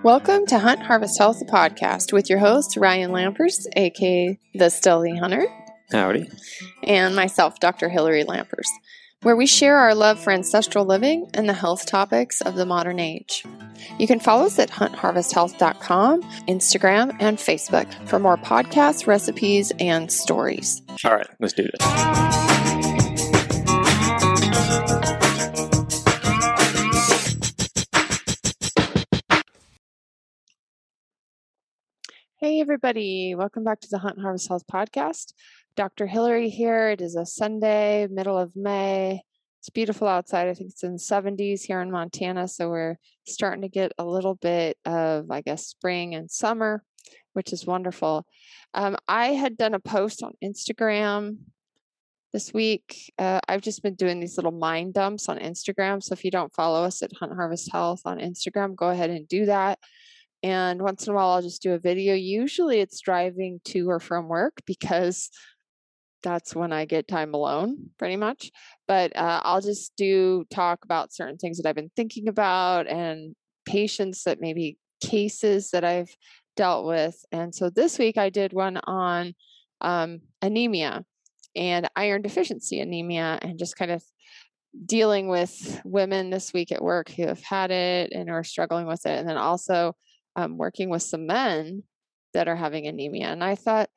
Welcome to Hunt Harvest Health the podcast with your host Ryan Lampers, aka the Stealthy Hunter, Howdy. and myself, Dr. Hillary Lampers, where we share our love for ancestral living and the health topics of the modern age. You can follow us at huntharvesthealth.com, Instagram, and Facebook for more podcasts, recipes, and stories. All right, let's do this. Hey, everybody. Welcome back to the Hunt Harvest Health podcast. Dr. Hillary here. It is a Sunday, middle of May. It's beautiful outside. I think it's in the 70s here in Montana. So we're starting to get a little bit of, I guess, spring and summer, which is wonderful. Um, I had done a post on Instagram this week. Uh, I've just been doing these little mind dumps on Instagram. So if you don't follow us at Hunt Harvest Health on Instagram, go ahead and do that. And once in a while, I'll just do a video. Usually it's driving to or from work because that's when I get time alone, pretty much. But uh, I'll just do talk about certain things that I've been thinking about and patients that maybe cases that I've dealt with. And so this week I did one on um, anemia and iron deficiency anemia and just kind of dealing with women this week at work who have had it and are struggling with it. And then also um, working with some men that are having anemia. And I thought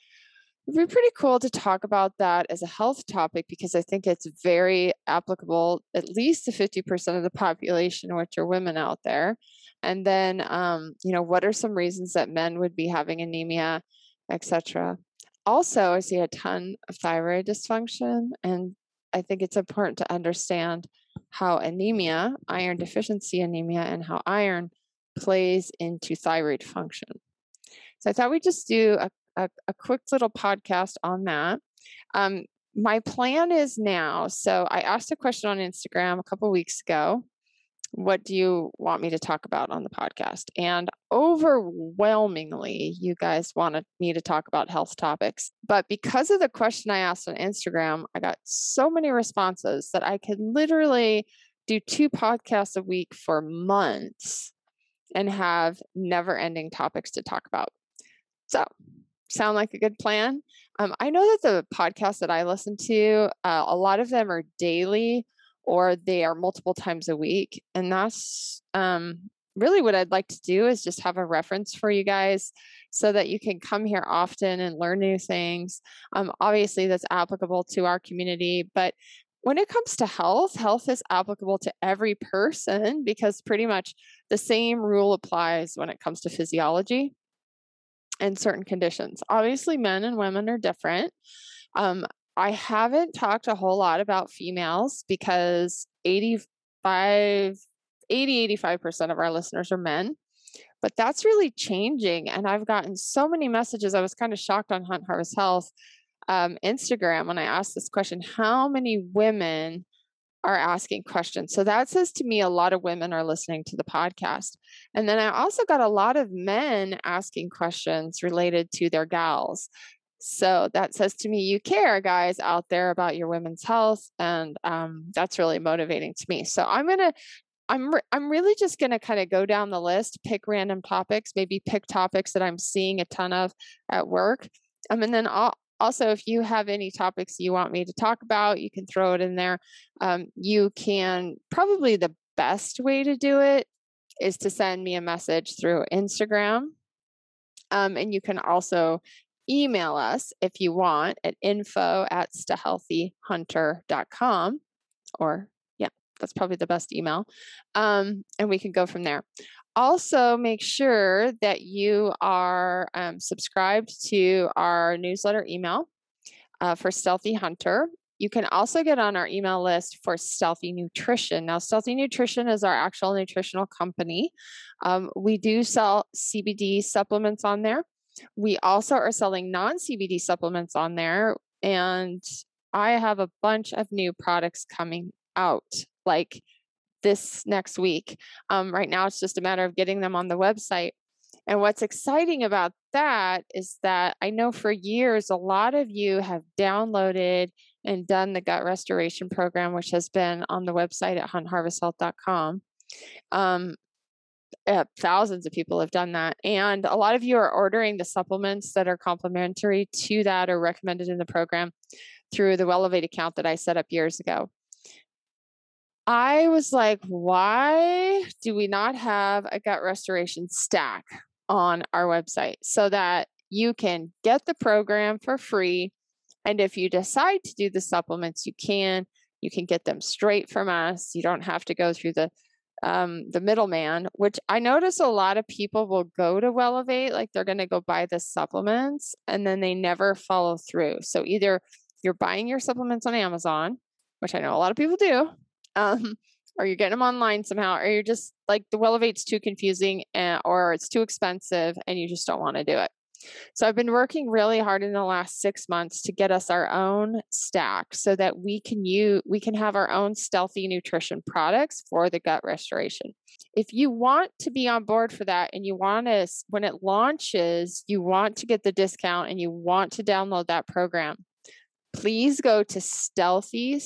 it'd be pretty cool to talk about that as a health topic because I think it's very applicable, at least to 50% of the population, which are women out there. And then, um, you know, what are some reasons that men would be having anemia, etc. Also, I see a ton of thyroid dysfunction, and I think it's important to understand how anemia, iron deficiency anemia, and how iron plays into thyroid function. So I thought we'd just do a, a, a quick little podcast on that. Um, my plan is now, so I asked a question on Instagram a couple weeks ago. What do you want me to talk about on the podcast? And overwhelmingly, you guys wanted me to talk about health topics. But because of the question I asked on Instagram, I got so many responses that I could literally do two podcasts a week for months and have never ending topics to talk about. So, sound like a good plan? Um, I know that the podcasts that I listen to, uh, a lot of them are daily or they are multiple times a week. And that's um, really what I'd like to do is just have a reference for you guys so that you can come here often and learn new things. Um, obviously, that's applicable to our community, but when it comes to health, health is applicable to every person because pretty much the same rule applies when it comes to physiology and certain conditions. Obviously, men and women are different. Um, I haven't talked a whole lot about females because 85, 80, 85% of our listeners are men. But that's really changing. And I've gotten so many messages. I was kind of shocked on Hunt Harvest Health um, Instagram when I asked this question how many women are asking questions? So that says to me a lot of women are listening to the podcast. And then I also got a lot of men asking questions related to their gals. So that says to me, you care, guys out there, about your women's health, and um, that's really motivating to me. So I'm gonna, I'm, re- I'm really just gonna kind of go down the list, pick random topics, maybe pick topics that I'm seeing a ton of at work, um, and then I'll, also, if you have any topics you want me to talk about, you can throw it in there. Um, you can probably the best way to do it is to send me a message through Instagram. Um, and you can also email us if you want at info at stealthyhunter.com or yeah, that's probably the best email. Um, and we can go from there also make sure that you are um, subscribed to our newsletter email uh, for Stealthy Hunter. You can also get on our email list for Stealthy Nutrition. Now, Stealthy Nutrition is our actual nutritional company. Um, we do sell CBD supplements on there. We also are selling non CBD supplements on there. And I have a bunch of new products coming out, like this next week. Um, right now, it's just a matter of getting them on the website. And what's exciting about that is that I know for years, a lot of you have downloaded and done the gut restoration program, which has been on the website at huntharvesthealth.com. Um, uh, thousands of people have done that. And a lot of you are ordering the supplements that are complementary to that or recommended in the program through the Wellevate account that I set up years ago. I was like, why do we not have a gut restoration stack on our website so that you can get the program for free? And if you decide to do the supplements, you can. You can get them straight from us. You don't have to go through the um, the middleman, which I notice a lot of people will go to Wellevate, like they're going to go buy the supplements and then they never follow through. So either you're buying your supplements on Amazon, which I know a lot of people do, um, or you're getting them online somehow, or you're just like the well Wellevate's too confusing and, or it's too expensive and you just don't want to do it. So I've been working really hard in the last six months to get us our own stack so that we can use we can have our own stealthy nutrition products for the gut restoration. If you want to be on board for that and you want to when it launches, you want to get the discount and you want to download that program, please go to stealthy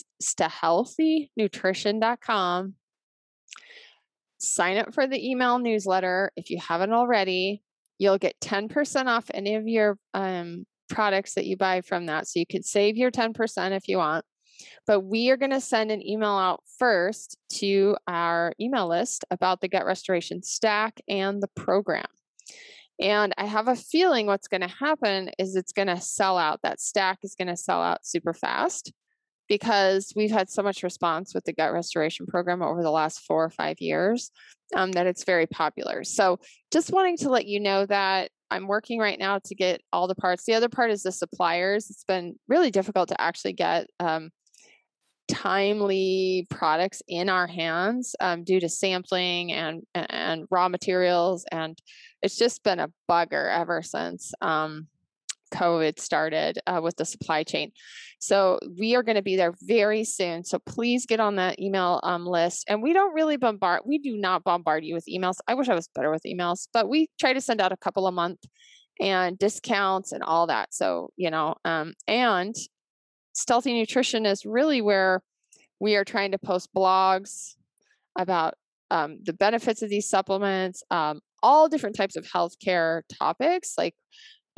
sign up for the email newsletter if you haven't already you'll get 10% off any of your um, products that you buy from that. So you could save your 10% if you want. But we are going to send an email out first to our email list about the gut restoration stack and the program. And I have a feeling what's going to happen is it's going to sell out. That stack is going to sell out super fast because we've had so much response with the gut restoration program over the last four or five years um, that it's very popular. So, just wanting to let you know that I'm working right now to get all the parts. The other part is the suppliers. It's been really difficult to actually get um, timely products in our hands um, due to sampling and and raw materials, and it's just been a bugger ever since. Um, COVID started uh, with the supply chain. So we are going to be there very soon. So please get on that email um, list. And we don't really bombard, we do not bombard you with emails. I wish I was better with emails, but we try to send out a couple a month and discounts and all that. So, you know, um, and Stealthy Nutrition is really where we are trying to post blogs about um, the benefits of these supplements, um, all different types of healthcare topics like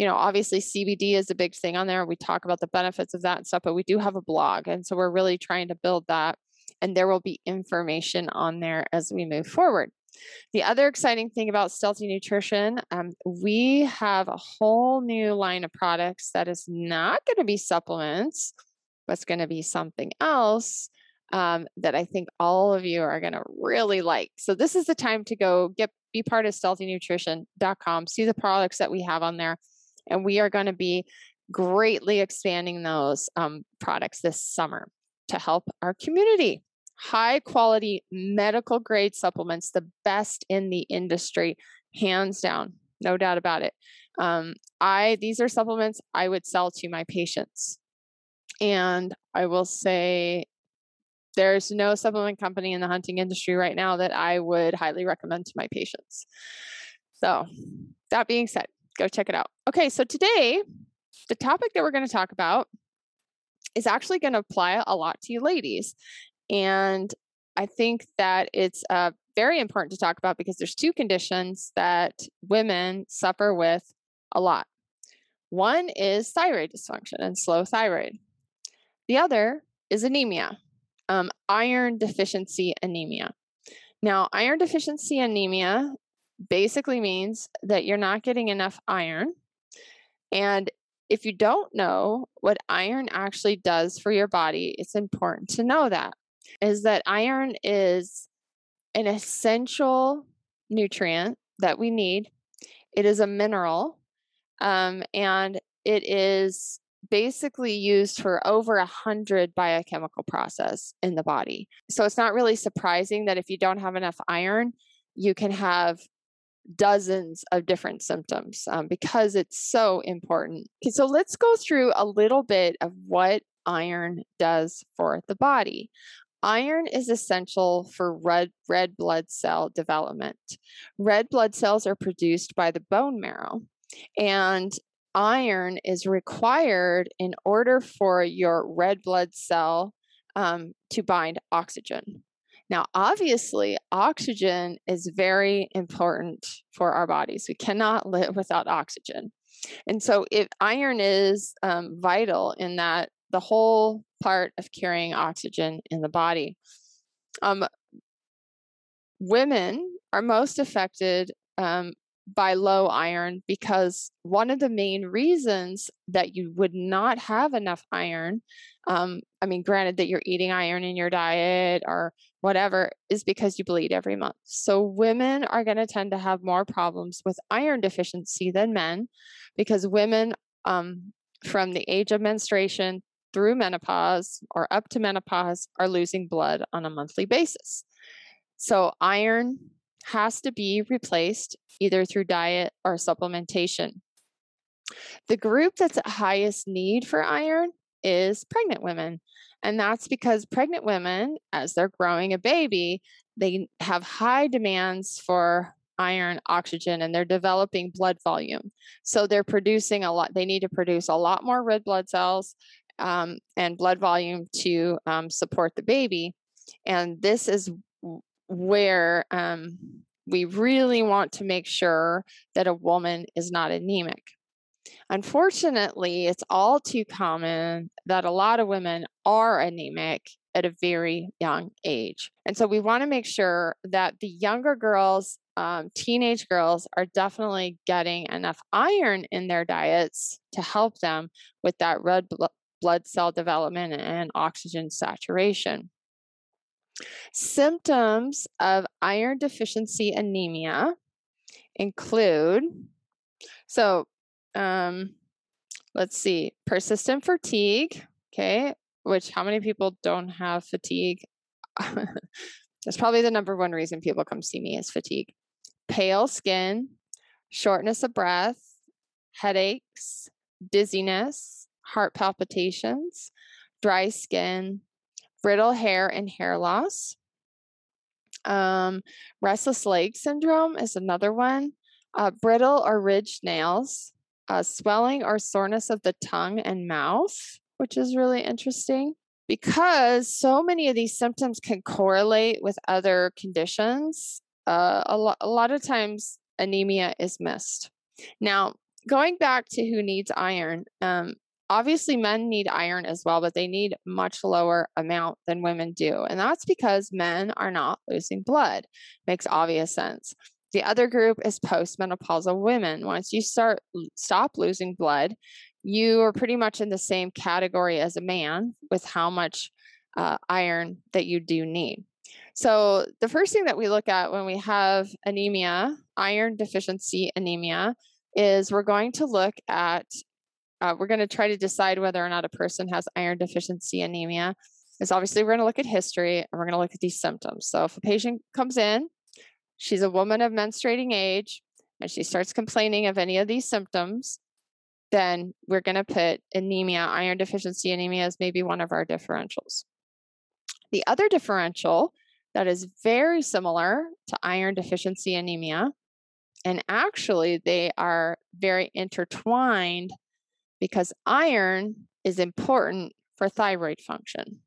you know, obviously CBD is a big thing on there. We talk about the benefits of that and stuff, but we do have a blog. And so we're really trying to build that. And there will be information on there as we move forward. The other exciting thing about Stealthy Nutrition, um, we have a whole new line of products that is not going to be supplements, but it's going to be something else um, that I think all of you are going to really like. So this is the time to go get be part of stealthynutrition.com, see the products that we have on there. And we are going to be greatly expanding those um, products this summer to help our community. High quality medical grade supplements, the best in the industry, hands down, no doubt about it. Um, I these are supplements I would sell to my patients, and I will say there's no supplement company in the hunting industry right now that I would highly recommend to my patients. So, that being said, go check it out. Okay, so today, the topic that we're going to talk about is actually going to apply a lot to you ladies. And I think that it's uh, very important to talk about because there's two conditions that women suffer with a lot. One is thyroid dysfunction and slow thyroid. The other is anemia, um, iron deficiency anemia. Now, iron deficiency anemia basically means that you're not getting enough iron. And if you don't know what iron actually does for your body, it's important to know that is that iron is an essential nutrient that we need. It is a mineral, um, and it is basically used for over a hundred biochemical process in the body. So it's not really surprising that if you don't have enough iron, you can have dozens of different symptoms um, because it's so important. Okay, so let's go through a little bit of what iron does for the body. Iron is essential for red, red blood cell development. Red blood cells are produced by the bone marrow, and iron is required in order for your red blood cell um, to bind oxygen. Now, obviously, oxygen is very important for our bodies. We cannot live without oxygen. And so, if iron is um, vital in that the whole part of carrying oxygen in the body. Um, women are most affected um, by low iron because one of the main reasons that you would not have enough iron, um, I mean, granted that you're eating iron in your diet or whatever, is because you bleed every month. So women are going to tend to have more problems with iron deficiency than men because women um, from the age of menstruation through menopause or up to menopause are losing blood on a monthly basis. So iron has to be replaced either through diet or supplementation. The group that's at highest need for iron is pregnant women. And that's because pregnant women, as they're growing a baby, they have high demands for iron, oxygen, and they're developing blood volume. So they're producing a lot, they need to produce a lot more red blood cells um, and blood volume to um, support the baby. And this is where um, we really want to make sure that a woman is not anemic. Unfortunately, it's all too common that a lot of women are anemic at a very young age. And so we want to make sure that the younger girls, um, teenage girls, are definitely getting enough iron in their diets to help them with that red blood cell development and oxygen saturation. Symptoms of iron deficiency anemia include so um, let's see persistent fatigue okay which how many people don't have fatigue that's probably the number one reason people come see me is fatigue pale skin shortness of breath headaches dizziness heart palpitations dry skin brittle hair and hair loss. Um, restless leg syndrome is another one. Uh, brittle or ridged nails, uh, swelling or soreness of the tongue and mouth, which is really interesting because so many of these symptoms can correlate with other conditions. Uh, a, lo- a lot of times, anemia is missed. Now, going back to who needs iron, um, Obviously, men need iron as well, but they need much lower amount than women do. And that's because men are not losing blood. Makes obvious sense. The other group is postmenopausal women. Once you start stop losing blood, you are pretty much in the same category as a man with how much uh, iron that you do need. So, the first thing that we look at when we have anemia, iron deficiency anemia, is we're going to look at uh, we're going to try to decide whether or not a person has iron deficiency anemia. Is obviously we're going to look at history and we're going to look at these symptoms. So if a patient comes in, she's a woman of menstruating age, and she starts complaining of any of these symptoms, then we're going to put anemia, iron deficiency anemia, as maybe one of our differentials. The other differential that is very similar to iron deficiency anemia, and actually they are very intertwined because iron is important for thyroid function.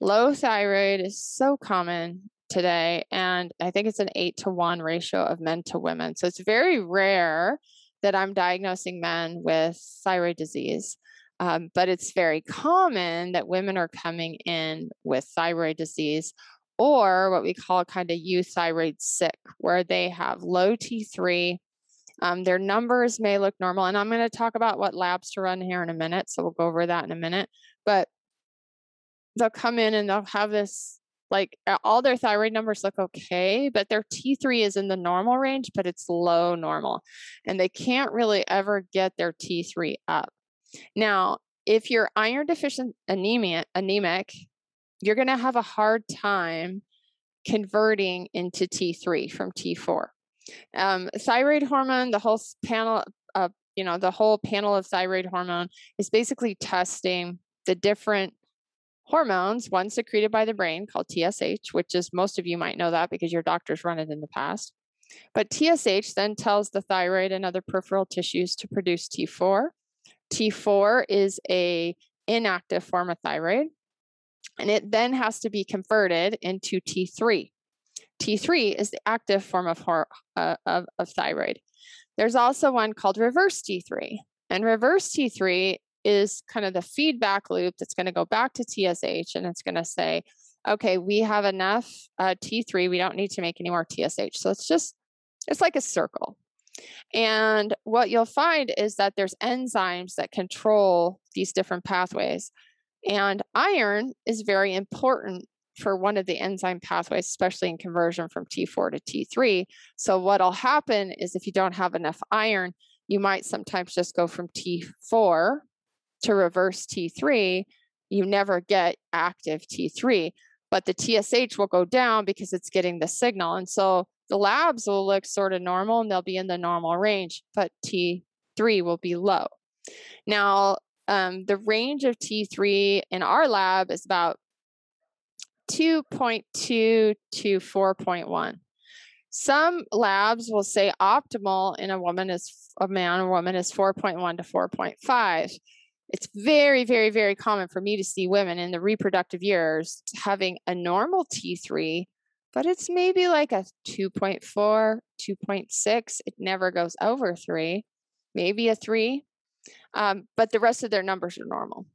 Low thyroid is so common today, and I think it's an eight to one ratio of men to women. So it's very rare that I'm diagnosing men with thyroid disease. Um, but it's very common that women are coming in with thyroid disease or what we call kind of euthyroid sick, where they have low T3 um, their numbers may look normal, and I'm going to talk about what labs to run here in a minute. So we'll go over that in a minute. But they'll come in and they'll have this like all their thyroid numbers look okay, but their T3 is in the normal range, but it's low normal. And they can't really ever get their T3 up. Now, if you're iron deficient anemia, anemic, you're going to have a hard time converting into T3 from T4. Um, thyroid hormone, the whole panel, of, you know, the whole panel of thyroid hormone is basically testing the different hormones, one secreted by the brain called TSH, which is most of you might know that because your doctors run it in the past. But TSH then tells the thyroid and other peripheral tissues to produce T4. T4 is a inactive form of thyroid. And it then has to be converted into T3. T3 is the active form of, uh, of, of thyroid. There's also one called reverse T3. And reverse T3 is kind of the feedback loop that's going to go back to TSH and it's going to say, okay, we have enough uh, T3. We don't need to make any more TSH. So it's just, it's like a circle. And what you'll find is that there's enzymes that control these different pathways. And iron is very important for one of the enzyme pathways, especially in conversion from T4 to T3. So, what'll happen is if you don't have enough iron, you might sometimes just go from T4 to reverse T3. You never get active T3, but the TSH will go down because it's getting the signal. And so the labs will look sort of normal and they'll be in the normal range, but T3 will be low. Now, um, the range of T3 in our lab is about 2.2 to 4.1. Some labs will say optimal in a woman is a man or woman is 4.1 to 4.5. It's very, very, very common for me to see women in the reproductive years having a normal T3, but it's maybe like a 2.4, 2.6. It never goes over three, maybe a three, um, but the rest of their numbers are normal.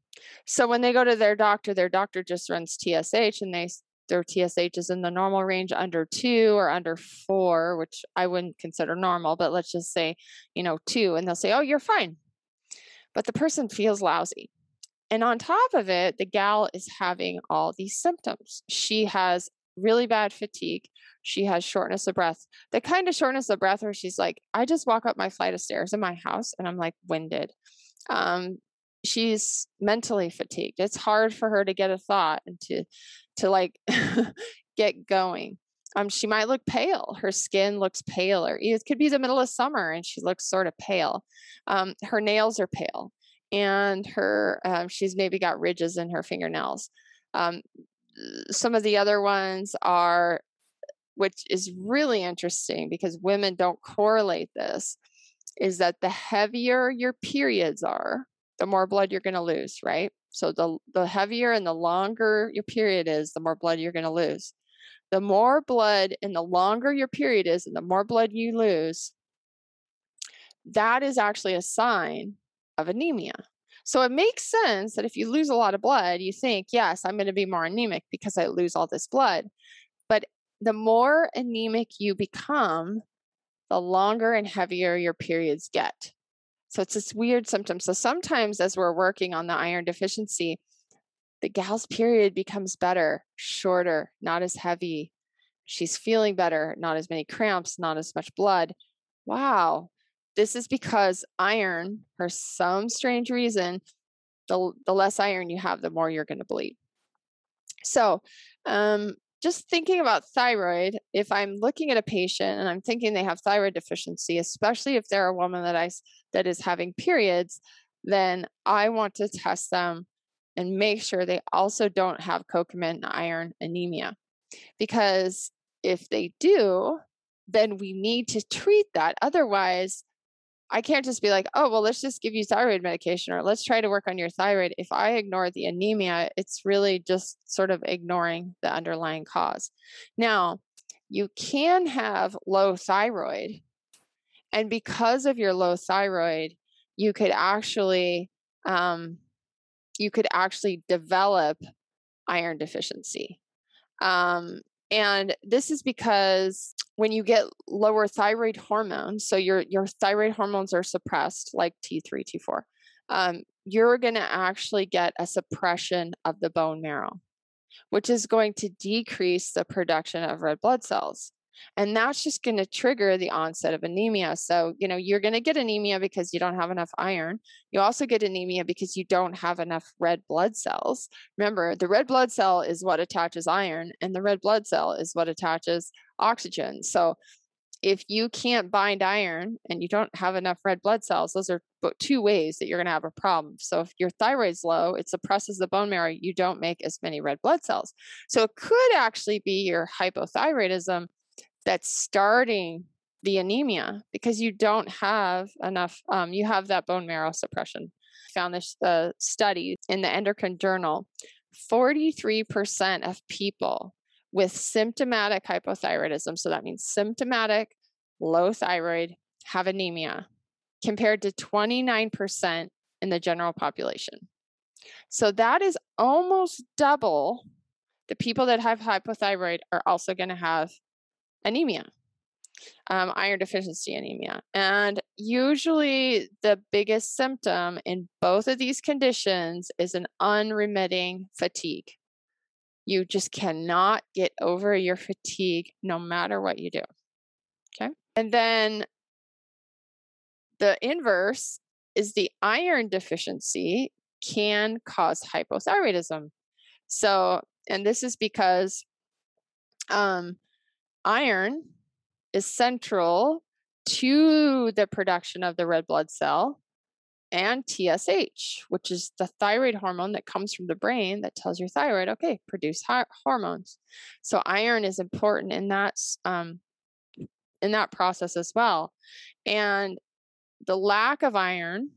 So when they go to their doctor, their doctor just runs TSH and they their TSH is in the normal range under two or under four, which I wouldn't consider normal, but let's just say, you know, two. And they'll say, oh, you're fine. But the person feels lousy. And on top of it, the gal is having all these symptoms. She has really bad fatigue. She has shortness of breath. The kind of shortness of breath where she's like, I just walk up my flight of stairs in my house and I'm like winded. Um, she's mentally fatigued. It's hard for her to get a thought and to to like get going. Um, she might look pale. Her skin looks paler. It could be the middle of summer and she looks sort of pale. Um, her nails are pale, and her um, she's maybe got ridges in her fingernails. Um, some of the other ones are, which is really interesting because women don't correlate this, is that the heavier your periods are, the more blood you're going to lose, right? So the the heavier and the longer your period is, the more blood you're going to lose. The more blood and the longer your period is and the more blood you lose, that is actually a sign of anemia. So it makes sense that if you lose a lot of blood, you think, yes, I'm going to be more anemic because I lose all this blood. But the more anemic you become, the longer and heavier your periods get. So it's this weird symptom. So sometimes as we're working on the iron deficiency, the gal's period becomes better, shorter, not as heavy. She's feeling better, not as many cramps, not as much blood. Wow. This is because iron, for some strange reason, the, the less iron you have, the more you're going to bleed. So, um, just thinking about thyroid, if I'm looking at a patient and I'm thinking they have thyroid deficiency, especially if they're a woman that I that is having periods, then I want to test them and make sure they also don't have coconut iron anemia. Because if they do, then we need to treat that. Otherwise, I can't just be like, oh, well, let's just give you thyroid medication or let's try to work on your thyroid. If I ignore the anemia, it's really just sort of ignoring the underlying cause. Now, you can have low thyroid. And because of your low thyroid, you could actually um, you could actually develop iron deficiency. Um, and this is because when you get lower thyroid hormones, so your your thyroid hormones are suppressed, like T3, T4, um, you're going to actually get a suppression of the bone marrow, which is going to decrease the production of red blood cells. And that's just going to trigger the onset of anemia. So, you know, you're going to get anemia because you don't have enough iron. You also get anemia because you don't have enough red blood cells. Remember, the red blood cell is what attaches iron, and the red blood cell is what attaches oxygen. So, if you can't bind iron and you don't have enough red blood cells, those are two ways that you're going to have a problem. So, if your thyroid's low, it suppresses the bone marrow, you don't make as many red blood cells. So, it could actually be your hypothyroidism that's starting the anemia because you don't have enough, um, you have that bone marrow suppression. Found this uh, study in the endocrine journal 43% of people with symptomatic hypothyroidism, so that means symptomatic low thyroid, have anemia, compared to 29% in the general population. So that is almost double the people that have hypothyroid are also going to have anemia, um, iron deficiency anemia. And usually, the biggest symptom in both of these conditions is an unremitting fatigue. You just cannot get over your fatigue no matter what you do. Okay. And then the inverse is the iron deficiency can cause hypothyroidism. So, and this is because um, iron is central to the production of the red blood cell and TSH, which is the thyroid hormone that comes from the brain that tells your thyroid, okay, produce hormones. So iron is important in that um, in that process as well. And the lack of iron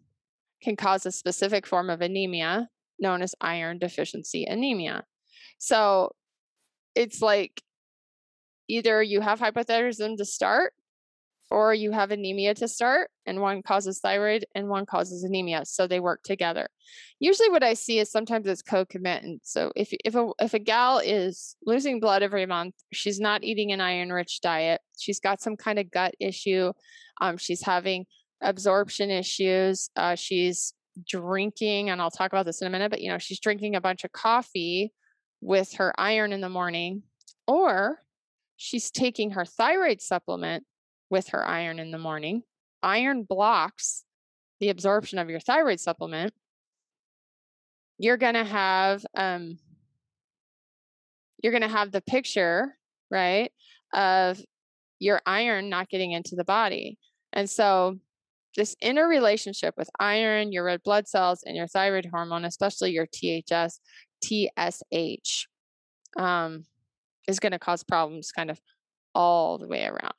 can cause a specific form of anemia known as iron deficiency anemia. So it's like either you have hypothyroidism to start or you have anemia to start and one causes thyroid and one causes anemia so they work together. Usually what i see is sometimes it's concomitant so if if a if a gal is losing blood every month she's not eating an iron rich diet she's got some kind of gut issue um, she's having absorption issues uh, she's drinking and i'll talk about this in a minute but you know she's drinking a bunch of coffee with her iron in the morning or she's taking her thyroid supplement with her iron in the morning. Iron blocks the absorption of your thyroid supplement. You're going to have um, you're going to have the picture, right, of your iron not getting into the body. And so this interrelationship with iron, your red blood cells, and your thyroid hormone, especially your THS, TSH, um, is going to cause problems kind of all the way around.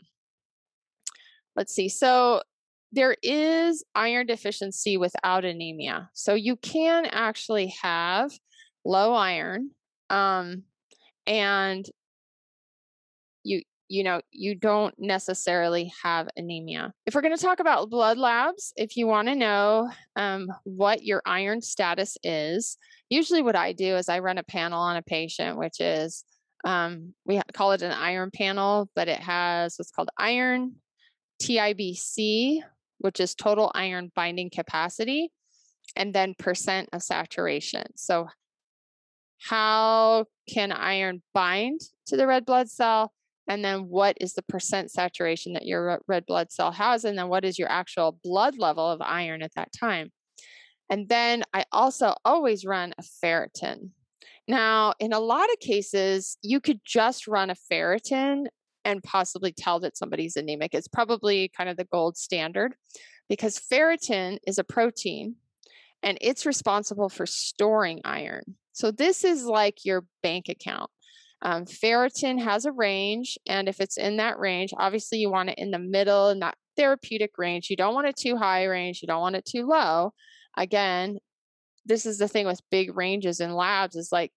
Let's see. So there is iron deficiency without anemia. So you can actually have low iron um, and you you know you don't necessarily have anemia if we're going to talk about blood labs if you want to know um, what your iron status is usually what i do is i run a panel on a patient which is um, we call it an iron panel but it has what's called iron TIBC, which is total iron binding capacity, and then percent of saturation. So, how can iron bind to the red blood cell? And then, what is the percent saturation that your red blood cell has? And then, what is your actual blood level of iron at that time? And then, I also always run a ferritin. Now, in a lot of cases, you could just run a ferritin and possibly tell that somebody's anemic. It's probably kind of the gold standard because ferritin is a protein and it's responsible for storing iron. So this is like your bank account. Um, ferritin has a range, and if it's in that range, obviously you want it in the middle in that therapeutic range. You don't want it too high range, you don't want it too low. Again, this is the thing with big ranges in labs is like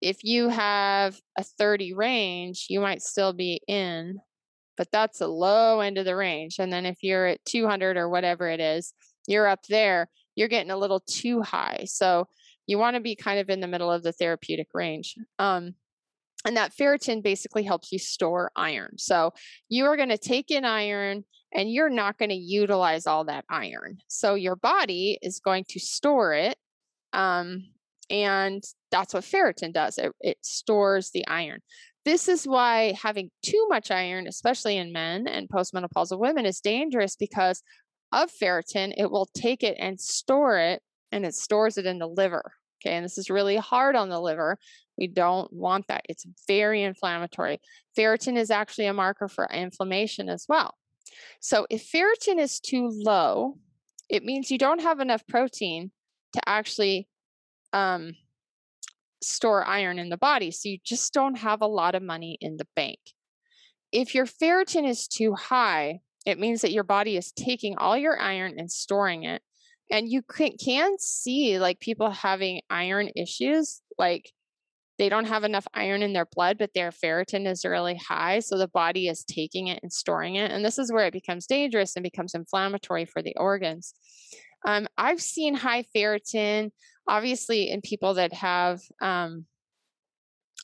if you have a 30 range, you might still be in, but that's the low end of the range. And then if you're at 200 or whatever it is, you're up there, you're getting a little too high. So you want to be kind of in the middle of the therapeutic range. Um, and that ferritin basically helps you store iron. So you are going to take in iron and you're not going to utilize all that iron. So your body is going to store it um, and that's what ferritin does it, it stores the iron. This is why having too much iron, especially in men and postmenopausal women, is dangerous because of ferritin. It will take it and store it, and it stores it in the liver. Okay, and this is really hard on the liver. We don't want that. It's very inflammatory. Ferritin is actually a marker for inflammation as well. So if ferritin is too low, it means you don't have enough protein to actually um, store iron in the body. So you just don't have a lot of money in the bank. If your ferritin is too high, it means that your body is taking all your iron and storing it. And you can, can see like people having iron issues, like they don't have enough iron in their blood, but their ferritin is really high. So the body is taking it and storing it. And this is where it becomes dangerous and becomes inflammatory for the organs. Um, I've seen high ferritin, obviously, in people that have um,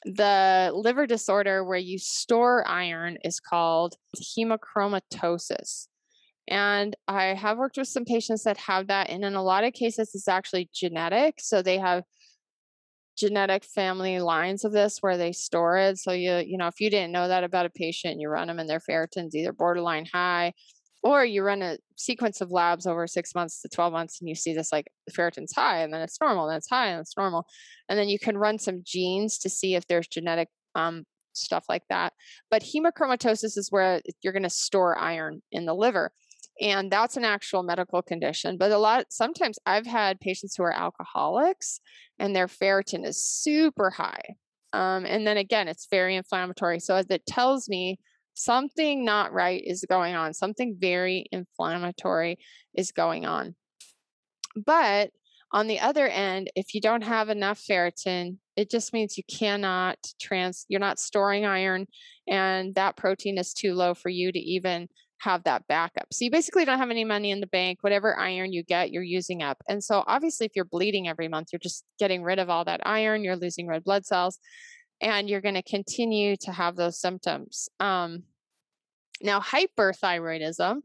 the liver disorder where you store iron is called hemochromatosis. And I have worked with some patients that have that. And in a lot of cases, it's actually genetic. So they have genetic family lines of this where they store it. So you, you know, if you didn't know that about a patient, you run them and their ferritin's either borderline high or you run a sequence of labs over six months to 12 months and you see this like ferritin's high and then it's normal, and it's high and it's normal. And then you can run some genes to see if there's genetic um, stuff like that. But hemochromatosis is where you're going to store iron in the liver and that's an actual medical condition but a lot sometimes i've had patients who are alcoholics and their ferritin is super high um, and then again it's very inflammatory so as it tells me something not right is going on something very inflammatory is going on but on the other end if you don't have enough ferritin it just means you cannot trans you're not storing iron and that protein is too low for you to even have that backup. So you basically don't have any money in the bank. Whatever iron you get, you're using up. And so obviously, if you're bleeding every month, you're just getting rid of all that iron, you're losing red blood cells, and you're going to continue to have those symptoms. Um, now, hyperthyroidism,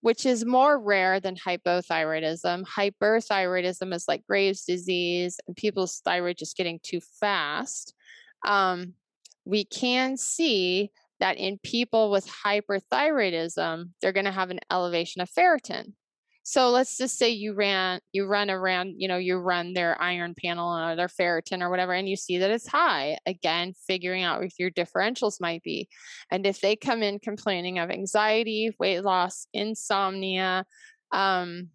which is more rare than hypothyroidism. Hyperthyroidism is like Graves' disease and people's thyroid just getting too fast. Um, we can see that in people with hyperthyroidism, they're going to have an elevation of ferritin. So let's just say you ran, you run around, you know, you run their iron panel or their ferritin or whatever, and you see that it's high. Again, figuring out what your differentials might be. And if they come in complaining of anxiety, weight loss, insomnia, um,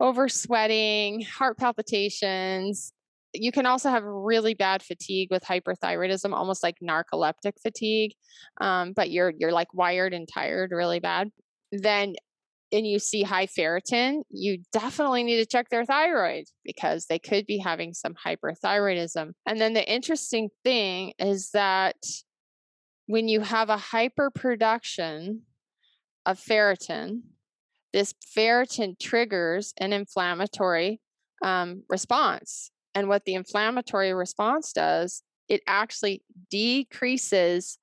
over sweating, heart palpitations, you can also have really bad fatigue with hyperthyroidism, almost like narcoleptic fatigue, um, but you're you're like wired and tired really bad. Then and you see high ferritin, you definitely need to check their thyroid because they could be having some hyperthyroidism. And then the interesting thing is that when you have a hyperproduction of ferritin, this ferritin triggers an inflammatory um, response. And what the inflammatory response does, it actually decreases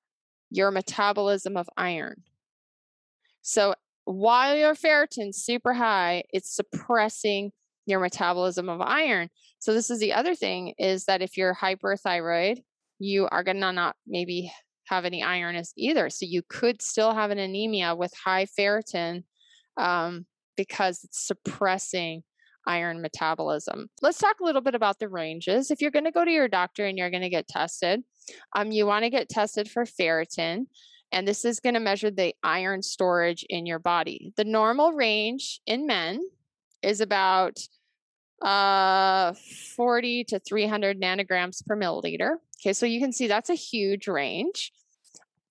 your metabolism of iron. So while your ferritin's super high, it's suppressing your metabolism of iron. So this is the other thing is that if you're hyperthyroid, you are going to not maybe have any iron either. So you could still have an anemia with high ferritin um, because it's suppressing iron metabolism. Let's talk a little bit about the ranges. If you're going to go to your doctor and you're going to get tested, um, you want to get tested for ferritin. And this is going to measure the iron storage in your body. The normal range in men is about uh 40 to 300 nanograms per milliliter. Okay, so you can see that's a huge range.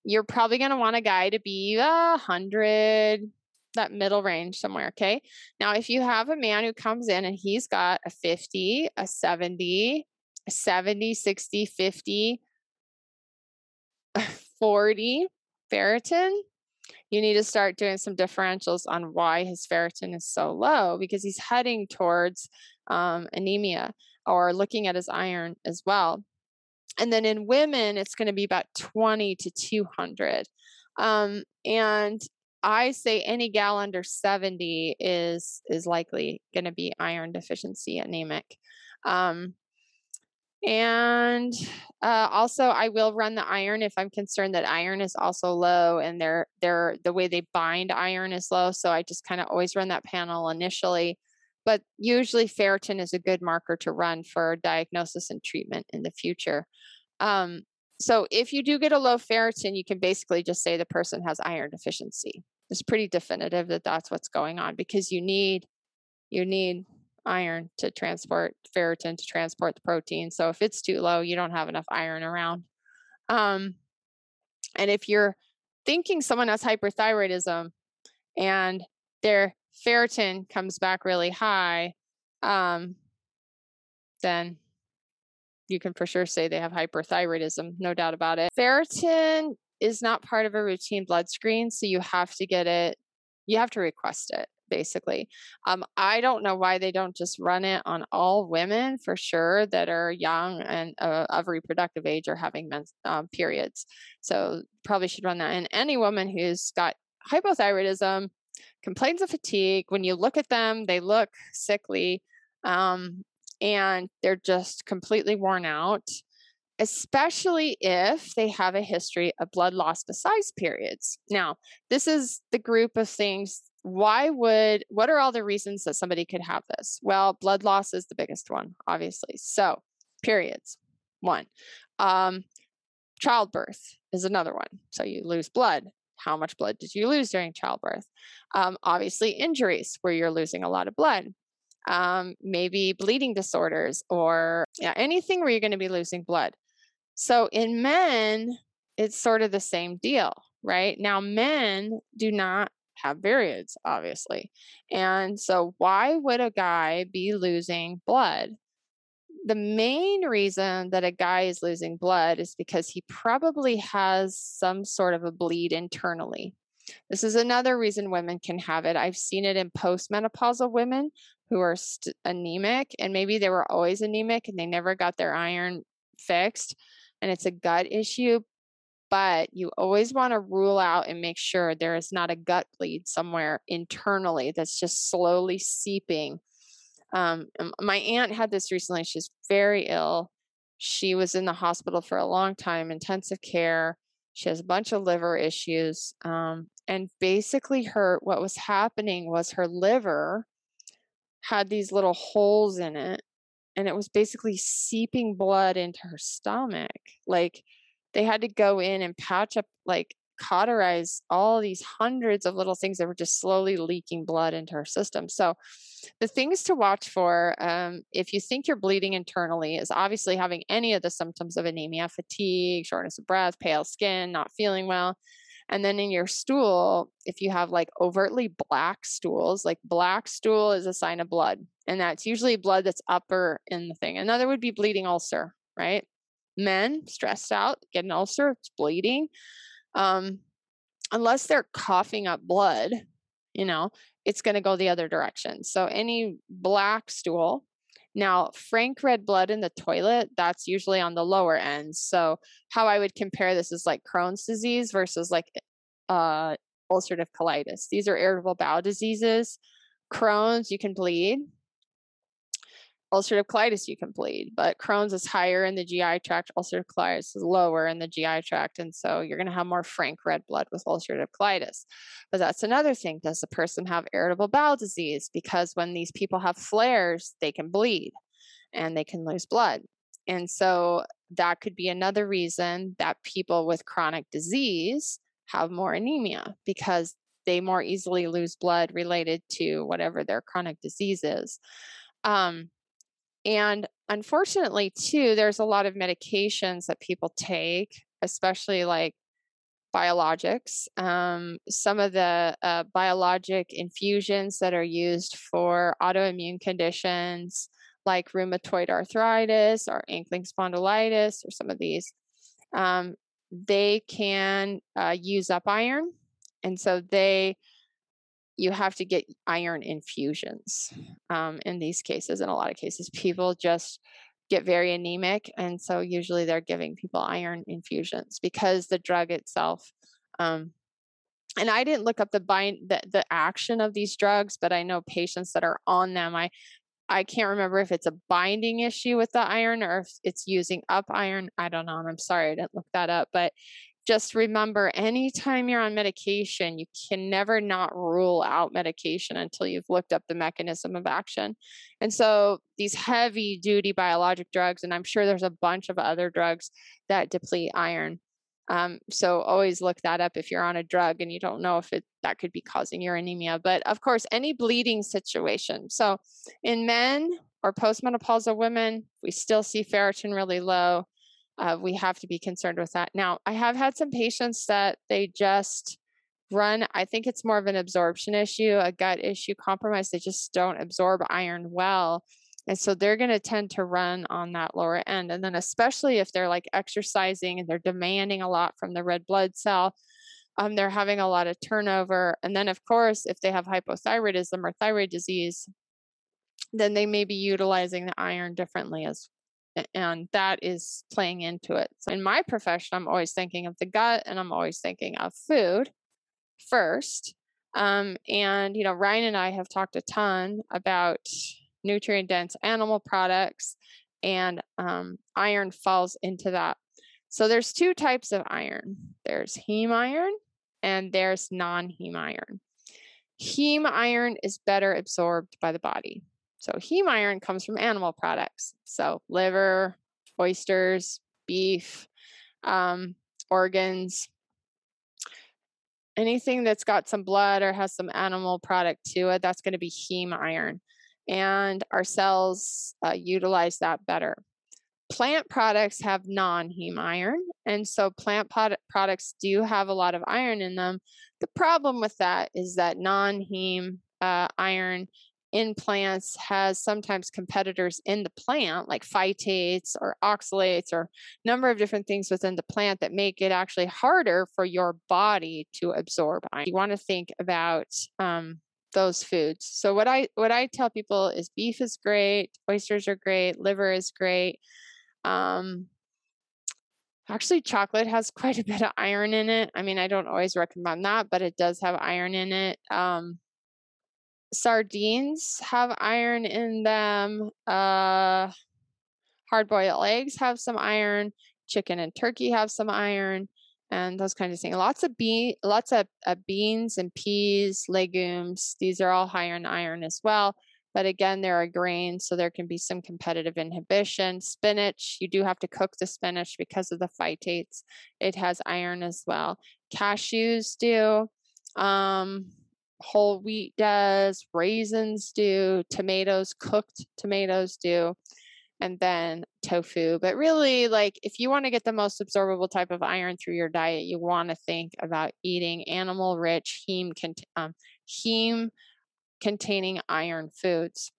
You're probably going to want a guy to be a 100, that middle range somewhere. Okay. Now, if you have a man who comes in and he's got a 50, a 70, a 70, 60, 50, 40 ferritin, you need to start doing some differentials on why his ferritin is so low because he's heading towards um, anemia or looking at his iron as well. And then in women, it's going to be about 20 to 200. Um, and I say any gal under 70 is is likely going to be iron deficiency anemic. Um, and uh, also, I will run the iron if I'm concerned that iron is also low and they're, they're, the way they bind iron is low. So I just kind of always run that panel initially. But usually, ferritin is a good marker to run for diagnosis and treatment in the future. Um, so if you do get a low ferritin, you can basically just say the person has iron deficiency it's pretty definitive that that's what's going on because you need you need iron to transport ferritin to transport the protein. So if it's too low, you don't have enough iron around. Um, and if you're thinking someone has hyperthyroidism and their ferritin comes back really high, um, then you can for sure say they have hyperthyroidism, no doubt about it. Ferritin is not part of a routine blood screen, so you have to get it, you have to request it basically. Um, I don't know why they don't just run it on all women for sure that are young and uh, of reproductive age or having men's um, periods. So probably should run that. And any woman who's got hypothyroidism, complains of fatigue, when you look at them, they look sickly um, and they're just completely worn out especially if they have a history of blood loss besides periods. Now, this is the group of things why would what are all the reasons that somebody could have this? Well blood loss is the biggest one obviously. So periods one. Um, childbirth is another one. So you lose blood. How much blood did you lose during childbirth? Um, obviously injuries where you're losing a lot of blood. Um, maybe bleeding disorders or yeah, anything where you're going to be losing blood. So in men it's sort of the same deal right? Now men do not have periods, obviously. And so, why would a guy be losing blood? The main reason that a guy is losing blood is because he probably has some sort of a bleed internally. This is another reason women can have it. I've seen it in postmenopausal women who are st- anemic, and maybe they were always anemic and they never got their iron fixed. And it's a gut issue, but you always want to rule out and make sure there is not a gut bleed somewhere internally that's just slowly seeping. Um, my aunt had this recently. She's very ill. She was in the hospital for a long time, intensive care. She has a bunch of liver issues. Um, and basically, her what was happening was her liver had these little holes in it, and it was basically seeping blood into her stomach. Like they had to go in and patch up like cauterize all these hundreds of little things that were just slowly leaking blood into her system. So, the things to watch for um, if you think you're bleeding internally is obviously having any of the symptoms of anemia, fatigue, shortness of breath, pale skin, not feeling well. And then in your stool, if you have like overtly black stools, like black stool is a sign of blood. And that's usually blood that's upper in the thing. Another would be bleeding ulcer, right? Men stressed out, get an ulcer, it's bleeding. Um, unless they're coughing up blood, you know, it's going to go the other direction. So any black stool. Now, frank red blood in the toilet, that's usually on the lower end. So how I would compare this is like Crohn's disease versus like uh, ulcerative colitis. These are irritable bowel diseases. Crohn's, you can bleed ulcerative colitis you can bleed, but Crohn's is higher in the GI tract, ulcerative colitis is lower in the GI tract. And so you're going to have more frank red blood with ulcerative colitis. But that's another thing. Does the person have irritable bowel disease? Because when these people have flares, they can bleed and they can lose blood. And so that could be another reason that people with chronic disease have more anemia because they more easily lose blood related to whatever their chronic disease is. Um, and unfortunately, too, there's a lot of medications that people take, especially like biologics. Um, some of the uh, biologic infusions that are used for autoimmune conditions like rheumatoid arthritis or ankylosing spondylitis or some of these, um, they can uh, use up iron. And so they you have to get iron infusions um, in these cases. In a lot of cases, people just get very anemic, and so usually they're giving people iron infusions because the drug itself. Um, and I didn't look up the bind the, the action of these drugs, but I know patients that are on them. I I can't remember if it's a binding issue with the iron or if it's using up iron. I don't know. And I'm sorry I didn't look that up, but just remember anytime you're on medication, you can never not rule out medication until you've looked up the mechanism of action. And so these heavy duty biologic drugs, and I'm sure there's a bunch of other drugs that deplete iron. Um, so always look that up if you're on a drug and you don't know if it that could be causing your anemia. But of course, any bleeding situation. So in men or postmenopausal women, we still see ferritin really low uh, we have to be concerned with that. Now, I have had some patients that they just run, I think it's more of an absorption issue, a gut issue compromise. They just don't absorb iron well. And so they're going to tend to run on that lower end. And then, especially if they're like exercising and they're demanding a lot from the red blood cell, um, they're having a lot of turnover. And then, of course, if they have hypothyroidism or thyroid disease, then they may be utilizing the iron differently as and that is playing into it. So in my profession, I'm always thinking of the gut and I'm always thinking of food first. Um, and you know, Ryan and I have talked a ton about nutrient dense animal products, and um, iron falls into that. So there's two types of iron. There's heme iron and there's non-heme iron. Heme iron is better absorbed by the body. So heme iron comes from animal products. So liver, oysters, beef, um, organs, anything that's got some blood or has some animal product to it, that's going to be heme iron and our cells uh, utilize that better. Plant products have non heme iron, and so plant pod- products do have a lot of iron in them. The problem with that is that non heme uh, iron in plants has sometimes competitors in the plant like phytates or oxalates or a number of different things within the plant that make it actually harder for your body to absorb. You want to think about um, those foods. So what I what I tell people is beef is great, oysters are great, liver is great. Um, actually, chocolate has quite a bit of iron in it. I mean, I don't always recommend that, but it does have iron in it. Um, sardines have iron in them. Uh, hard boiled eggs have some iron. Chicken and turkey have some iron and those kinds of things. Lots of bean, lots of beans and peas, legumes. These are all higher in iron as well. But again, there are grains, so there can be some competitive inhibition. Spinach, you do have to cook the spinach because of the phytates. It has iron as well. Cashews do. Um, whole wheat does. Raisins do. Tomatoes, cooked tomatoes do and then tofu. But really, like if you want to get the most absorbable type of iron through your diet, you want to think about eating animal rich heme, um, heme containing iron foods.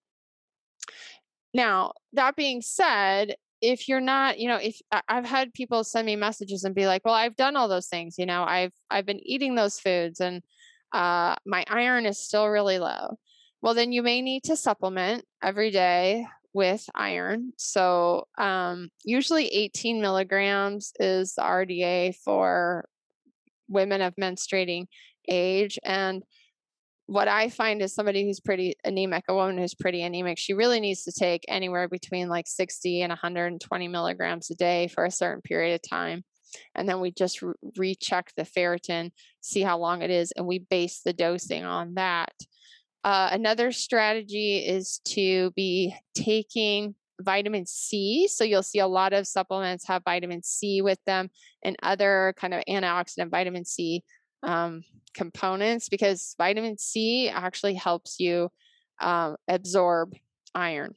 Now, that being said, if you're not, you know, if I've had people send me messages and be like, "Well, I've done all those things, you know, I've I've been eating those foods and uh, my iron is still really low." Well, then you may need to supplement every day with iron. So um, usually 18 milligrams is the RDA for women of menstruating age. And what I find is somebody who's pretty anemic, a woman who's pretty anemic, she really needs to take anywhere between like 60 and 120 milligrams a day for a certain period of time. And then we just re- recheck the ferritin, see how long it is, and we base the dosing on that. Uh, another strategy is to be taking vitamin C. So you'll see a lot of supplements have vitamin C with them and other kind of antioxidant vitamin C um, components because vitamin C actually helps you um, absorb iron.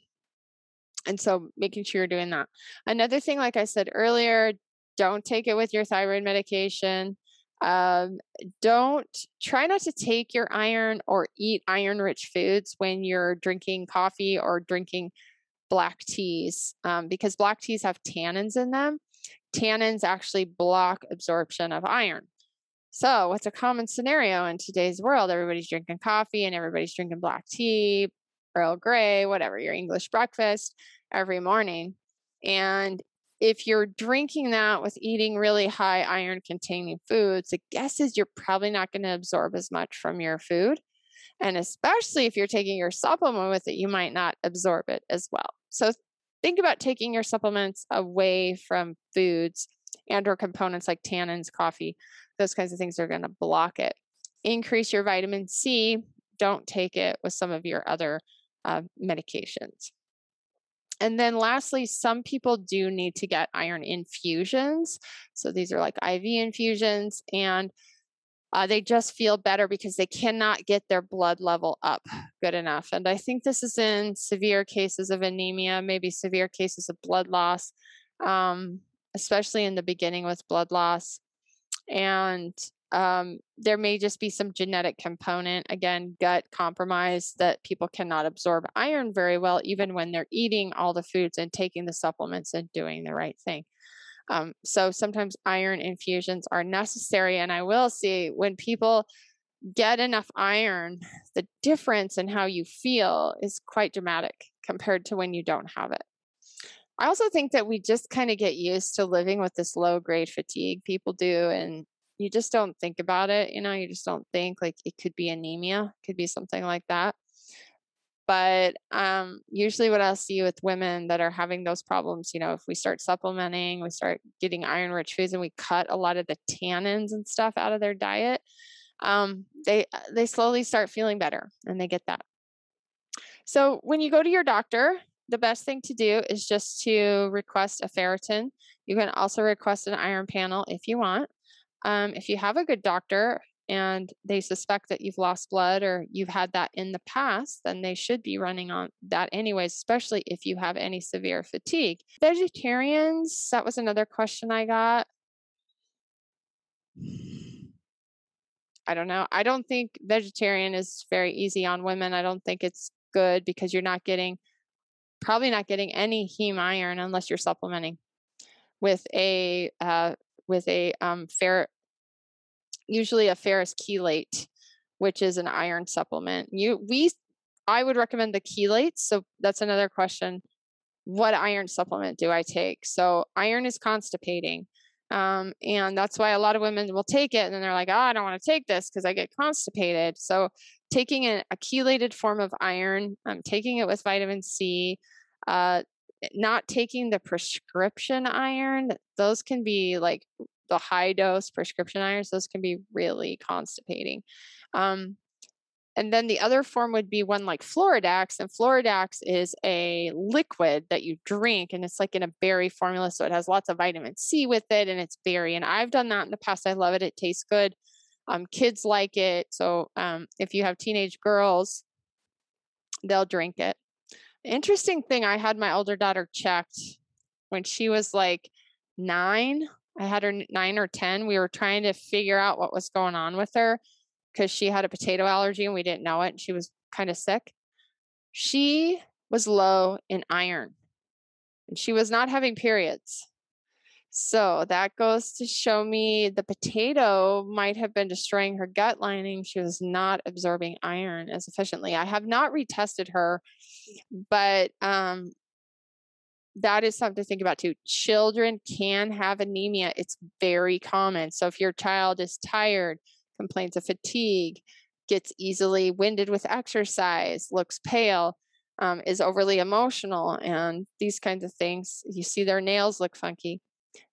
And so making sure you're doing that. Another thing, like I said earlier, don't take it with your thyroid medication. Um, don't try not to take your iron or eat iron rich foods when you're drinking coffee or drinking black teas um, because black teas have tannins in them. Tannins actually block absorption of iron. So, what's a common scenario in today's world? Everybody's drinking coffee and everybody's drinking black tea, Earl Grey, whatever, your English breakfast every morning. And if you're drinking that with eating really high iron containing foods, the guess is you're probably not going to absorb as much from your food. And especially if you're taking your supplement with it, you might not absorb it as well. So think about taking your supplements away from foods and or components like tannins, coffee, those kinds of things are going to block it. Increase your vitamin C. Don't take it with some of your other uh, medications. And then lastly, some people do need to get iron infusions. So these are like IV infusions, and uh, they just feel better because they cannot get their blood level up good enough. And I think this is in severe cases of anemia, maybe severe cases of blood loss, um, especially in the beginning with blood loss. And um, there may just be some genetic component, again, gut compromise that people cannot absorb iron very well, even when they're eating all the foods and taking the supplements and doing the right thing. Um, so sometimes iron infusions are necessary. And I will see when people get enough iron, the difference in how you feel is quite dramatic compared to when you don't have it. I also think that we just kind of get used to living with this low grade fatigue people do and you just don't think about it, you know, you just don't think like it could be anemia, could be something like that. But um, usually, what I'll see with women that are having those problems, you know, if we start supplementing, we start getting iron rich foods, and we cut a lot of the tannins and stuff out of their diet, um, they uh, they slowly start feeling better, and they get that. So when you go to your doctor, the best thing to do is just to request a ferritin. You can also request an iron panel if you want. Um, if you have a good doctor and they suspect that you've lost blood or you've had that in the past, then they should be running on that anyways, especially if you have any severe fatigue. Vegetarians, that was another question I got. I don't know. I don't think vegetarian is very easy on women. I don't think it's good because you're not getting probably not getting any heme iron unless you're supplementing with a uh, with a um, fer- usually a ferrous chelate, which is an iron supplement. You we I would recommend the chelates. So that's another question. What iron supplement do I take? So iron is constipating. Um, and that's why a lot of women will take it and then they're like, oh, I don't want to take this because I get constipated. So taking a, a chelated form of iron, um, taking it with vitamin C, uh, not taking the prescription iron, those can be like the high dose prescription irons, those can be really constipating. Um, and then the other form would be one like Floradix. And Floradix is a liquid that you drink, and it's like in a berry formula. So it has lots of vitamin C with it, and it's berry. And I've done that in the past. I love it. It tastes good. Um, kids like it. So um, if you have teenage girls, they'll drink it. Interesting thing, I had my older daughter checked when she was like nine. I had her nine or 10. We were trying to figure out what was going on with her because she had a potato allergy and we didn't know it. And she was kind of sick. She was low in iron and she was not having periods. So that goes to show me the potato might have been destroying her gut lining. She was not absorbing iron as efficiently. I have not retested her, but um, that is something to think about too. Children can have anemia, it's very common. So if your child is tired, complains of fatigue, gets easily winded with exercise, looks pale, um, is overly emotional, and these kinds of things, you see their nails look funky,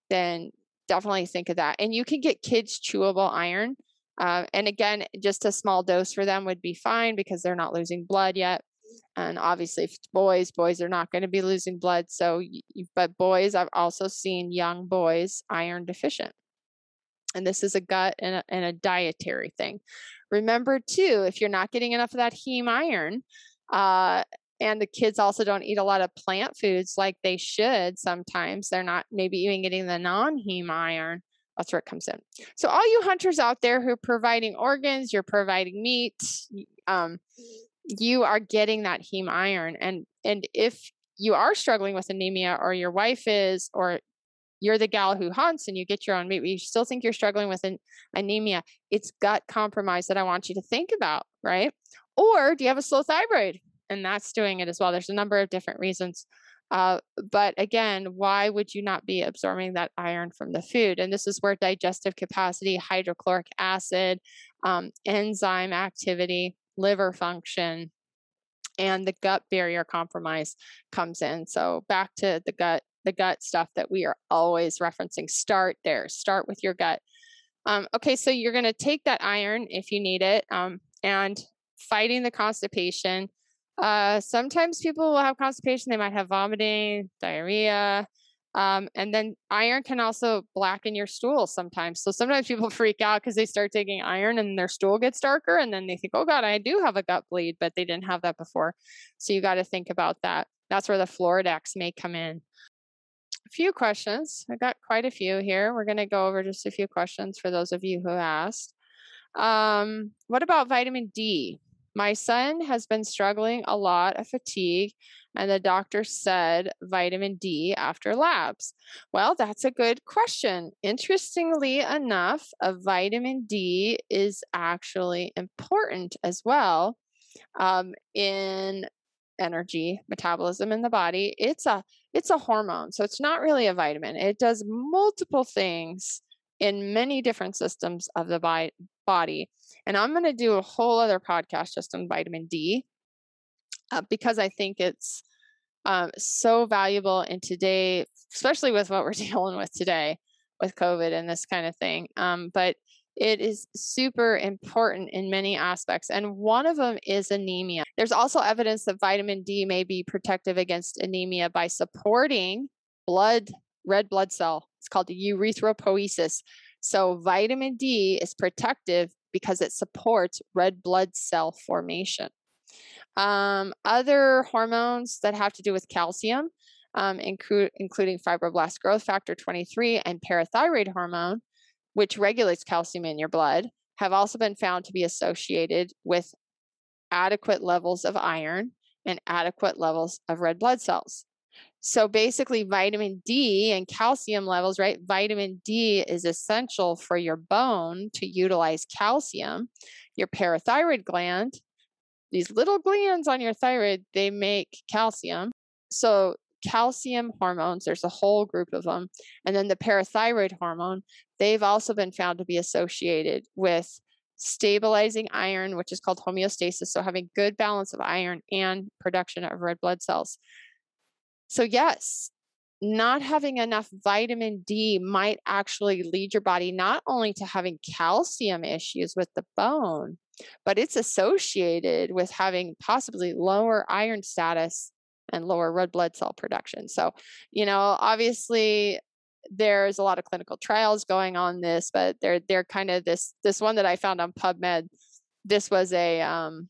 then definitely think of that. And you can get kids chewable iron. Uh, and again, just a small dose for them would be fine because they're not losing blood yet. And obviously, if boys, boys are not going to be losing blood. So, but boys, I've also seen young boys iron deficient. And this is a gut and a, and a dietary thing. Remember, too, if you're not getting enough of that heme iron, uh, and the kids also don't eat a lot of plant foods like they should sometimes, they're not maybe even getting the non heme iron. That's where it comes in. So, all you hunters out there who are providing organs, you're providing meat, um, you are getting that heme iron. And and if you are struggling with anemia, or your wife is, or you're the gal who hunts and you get your own meat, but you still think you're struggling with an anemia, it's gut compromise that I want you to think about, right? Or do you have a slow thyroid? And that's doing it as well. There's a number of different reasons. Uh, but again, why would you not be absorbing that iron from the food? And this is where digestive capacity, hydrochloric acid, um, enzyme activity, liver function, and the gut barrier compromise comes in. So back to the gut the gut stuff that we are always referencing. Start there, start with your gut. Um, okay, so you're going to take that iron if you need it um, and fighting the constipation. Uh, sometimes people will have constipation, they might have vomiting, diarrhea. Um, and then iron can also blacken your stool sometimes. So sometimes people freak out because they start taking iron and their stool gets darker. And then they think, oh God, I do have a gut bleed, but they didn't have that before. So you got to think about that. That's where the Floradix may come in. a few questions. I got quite a few here. We're going to go over just a few questions for those of you who asked. Um, what about vitamin D? My son has been struggling a lot of fatigue, and the doctor said vitamin D after labs. Well, that's a good question. Interestingly enough, a vitamin D is actually important as well um, in energy metabolism in the body. It's a it's a hormone, so it's not really a vitamin. It does multiple things in many different systems of the body. And I'm going to do a whole other podcast just on vitamin D uh, because I think it's um, so valuable in today, especially with what we're dealing with today with COVID and this kind of thing. Um, but it is super important in many aspects. And one of them is anemia. There's also evidence that vitamin D may be protective against anemia by supporting blood, red blood cell. It's called erythropoiesis. So, vitamin D is protective because it supports red blood cell formation. Um, other hormones that have to do with calcium, um, include, including fibroblast growth factor 23 and parathyroid hormone, which regulates calcium in your blood, have also been found to be associated with adequate levels of iron and adequate levels of red blood cells. So basically, vitamin D and calcium levels, right? Vitamin D is essential for your bone to utilize calcium. Your parathyroid gland, these little glands on your thyroid, they make calcium. So, calcium hormones, there's a whole group of them. And then the parathyroid hormone, they've also been found to be associated with stabilizing iron, which is called homeostasis. So, having good balance of iron and production of red blood cells. So, yes, not having enough vitamin D might actually lead your body not only to having calcium issues with the bone, but it's associated with having possibly lower iron status and lower red blood cell production. So, you know, obviously there's a lot of clinical trials going on this, but they're they're kind of this this one that I found on PubMed. This was a um,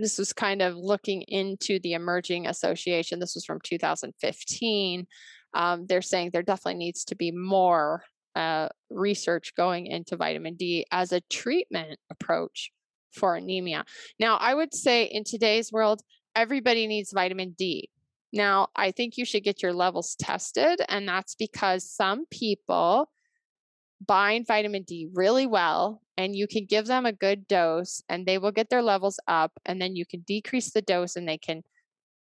this was kind of looking into the emerging association. This was from 2015. Um, they're saying there definitely needs to be more uh, research going into vitamin D as a treatment approach for anemia. Now, I would say in today's world, everybody needs vitamin D. Now, I think you should get your levels tested, and that's because some people bind vitamin D really well and you can give them a good dose and they will get their levels up and then you can decrease the dose and they can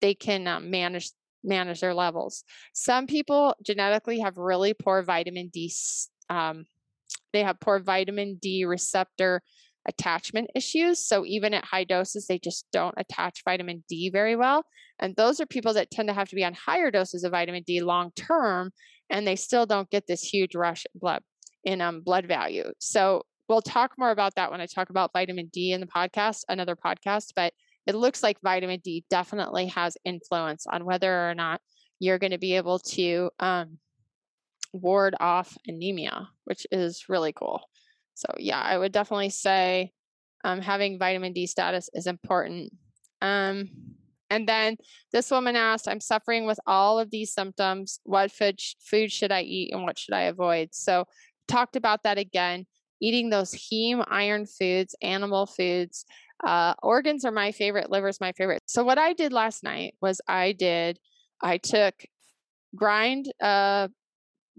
they can um, manage manage their levels. Some people genetically have really poor vitamin d um, they have poor vitamin d receptor attachment issues so even at high doses they just don't attach vitamin d very well and those are people that tend to have to be on higher doses of vitamin d long term and they still don't get this huge rush in blood in um, blood value. So we'll talk more about that when I talk about vitamin D in the podcast, another podcast. But it looks like vitamin D definitely has influence on whether or not you're going to be able to um, ward off anemia, which is really cool. So, yeah, I would definitely say um, having vitamin D status is important. Um, and then this woman asked, I'm suffering with all of these symptoms. What food, food should I eat and what should I avoid? So, talked about that again eating those heme iron foods, animal foods. Uh, organs are my favorite, liver's my favorite. So, what I did last night was I did, I took grind, uh,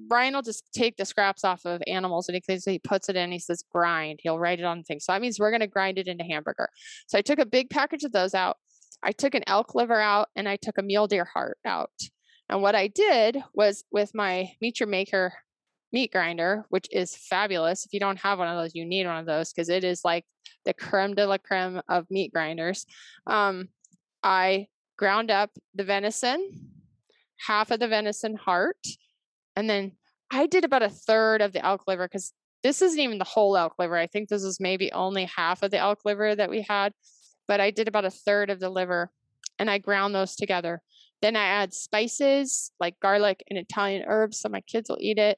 Brian will just take the scraps off of animals and he, he puts it in. He says grind. He'll write it on things. So that means we're going to grind it into hamburger. So I took a big package of those out. I took an elk liver out and I took a mule deer heart out. And what I did was with my Meat Your Maker meat grinder, which is fabulous. If you don't have one of those, you need one of those because it is like the creme de la creme of meat grinders. Um, I ground up the venison, half of the venison heart, and then I did about a third of the elk liver because this isn't even the whole elk liver. I think this is maybe only half of the elk liver that we had, but I did about a third of the liver and I ground those together. Then I add spices like garlic and Italian herbs so my kids will eat it.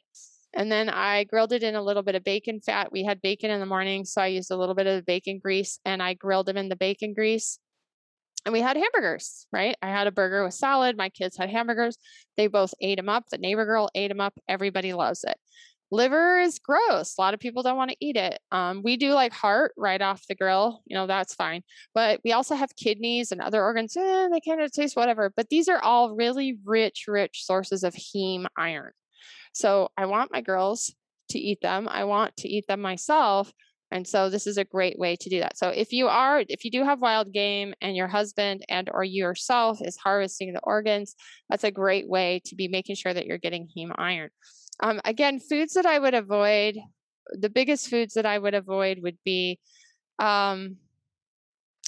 And then I grilled it in a little bit of bacon fat. We had bacon in the morning, so I used a little bit of the bacon grease and I grilled them in the bacon grease. and we had hamburgers, right? I had a burger with salad. My kids had hamburgers. They both ate them up. The neighbor girl ate them up. Everybody loves it. Liver is gross. A lot of people don't want to eat it. Um, we do like heart right off the grill. You know, that's fine. But we also have kidneys and other organs. Eh, they kind of taste whatever. But these are all really rich, rich sources of heme iron. So I want my girls to eat them. I want to eat them myself. And so this is a great way to do that. So if you are, if you do have wild game and your husband and or yourself is harvesting the organs, that's a great way to be making sure that you're getting heme iron. Um, again, foods that I would avoid, the biggest foods that I would avoid would be, um,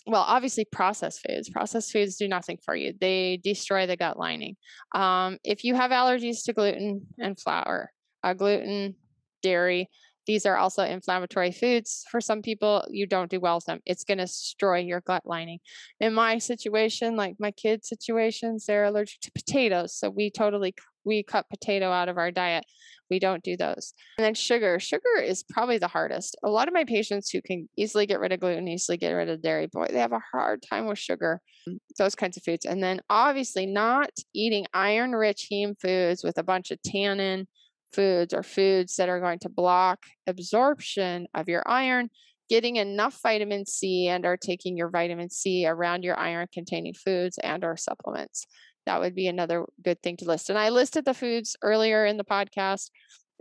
well, obviously processed foods. Processed foods do nothing for you. They destroy the gut lining. Um, if you have allergies to gluten and flour, uh, gluten, dairy, these are also inflammatory foods. For some people, you don't do well with them. It's going to destroy your gut lining. In my situation, like my kids' situations, they're allergic to potatoes. So we totally we cut potato out of our diet. We don't do those. And then sugar. Sugar is probably the hardest. A lot of my patients who can easily get rid of gluten, easily get rid of dairy, boy, they have a hard time with sugar, mm. those kinds of foods. And then obviously not eating iron rich heme foods with a bunch of tannin foods or foods that are going to block absorption of your iron getting enough vitamin c and or taking your vitamin c around your iron containing foods and or supplements. That would be another good thing to list. And i listed the foods earlier in the podcast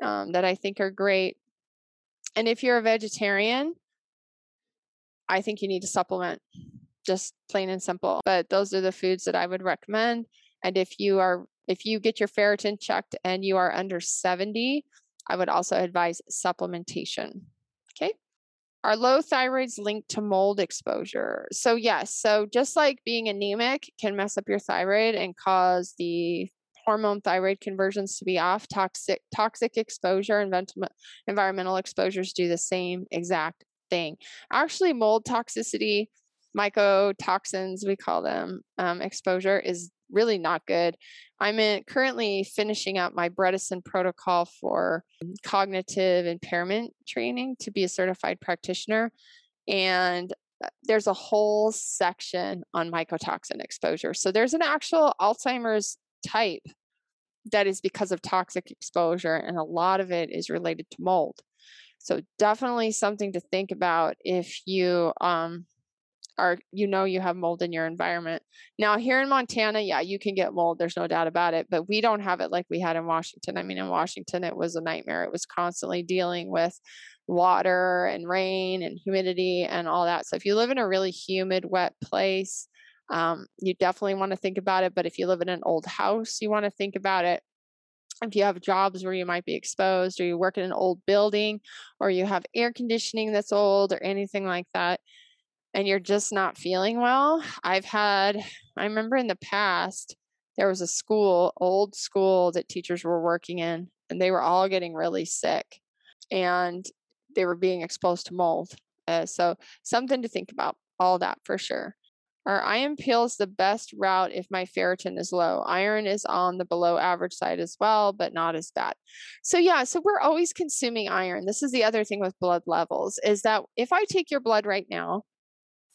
um, that i think are great. And if you're a vegetarian i think you need to supplement just plain and simple. But those are the foods that i would recommend. And if you are if you get your ferritin checked and you are under 70, I would also advise supplementation. Okay. Are low thyroids linked to mold exposure? So, yes. So, just like being anemic can mess up your thyroid and cause the hormone thyroid conversions to be off, toxic toxic exposure and environmental exposures do the same exact thing. Actually, mold toxicity, mycotoxins, we call them, um, exposure is really not good. I'm in, currently finishing up my Bredesen protocol for cognitive impairment training to be a certified practitioner. And uh, there's a whole section on mycotoxin exposure. So there's an actual Alzheimer's type that is because of toxic exposure, and a lot of it is related to mold. So definitely something to think about if you um, are you know you have mold in your environment. Now here in Montana, yeah, you can get mold, there's no doubt about it, but we don't have it like we had in Washington. I mean, in Washington it was a nightmare. It was constantly dealing with water and rain and humidity and all that. So if you live in a really humid, wet place, um, you definitely want to think about it. But if you live in an old house, you want to think about it if you have jobs where you might be exposed or you work in an old building or you have air conditioning that's old or anything like that and you're just not feeling well. I've had, I remember in the past, there was a school, old school that teachers were working in, and they were all getting really sick and they were being exposed to mold. Uh, so, something to think about, all that for sure. Are iron pills the best route if my ferritin is low? Iron is on the below average side as well, but not as bad. So, yeah, so we're always consuming iron. This is the other thing with blood levels is that if I take your blood right now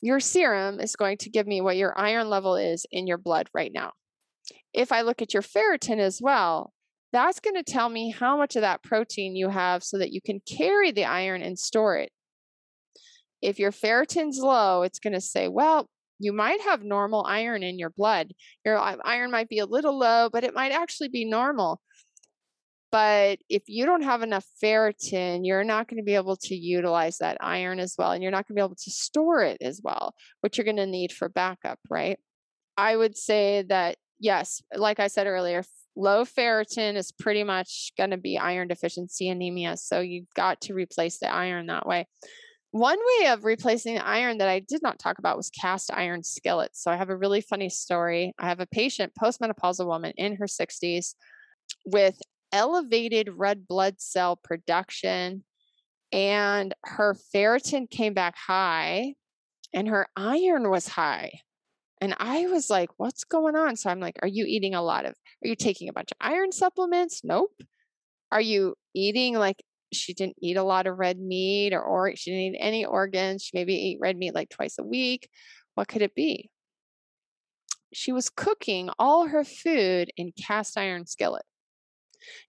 your serum is going to give me what your iron level is in your blood right now. If I look at your ferritin as well, that's going to tell me how much of that protein you have so that you can carry the iron and store it. If your ferritin's low, it's going to say, well, you might have normal iron in your blood. Your uh, iron might be a little low, but it might actually be normal. But if you don't have enough ferritin, you're not going to be able to utilize that iron as well. And you're not going to be able to store it as well, which you're going to need for backup, right? I would say that, yes, like I said earlier, low ferritin is pretty much going to be iron deficiency anemia. So you've got to replace the iron that way. One way of replacing the iron that I did not talk about was cast iron skillets. So I have a really funny story. I have a patient, postmenopausal woman in her 60s, with elevated red blood cell production and her ferritin came back high and her iron was high. And I was like, what's going on? So I'm like, are you eating a lot of, are you taking a bunch of iron supplements? Nope. Are you eating like, she didn't eat a lot of red meat or, or she didn't eat any organs. She maybe ate red meat like twice a week. What could it be? she was cooking all her food in cast iron skillet.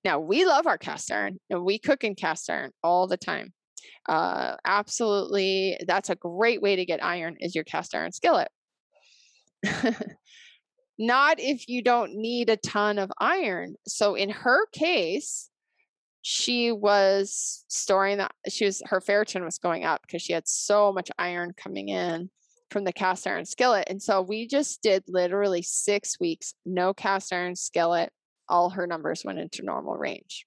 Now, we love our cast iron and we cook in cast iron all the time. Uh, absolutely, that's a great way to get iron is your cast iron skillet. Not if you don't need a ton of iron. So in her case, she was storing that she was her ferritin was going up because she had so much iron coming in from the cast iron skillet. And so we just did literally six weeks, no cast iron skillet. All her numbers went into normal range.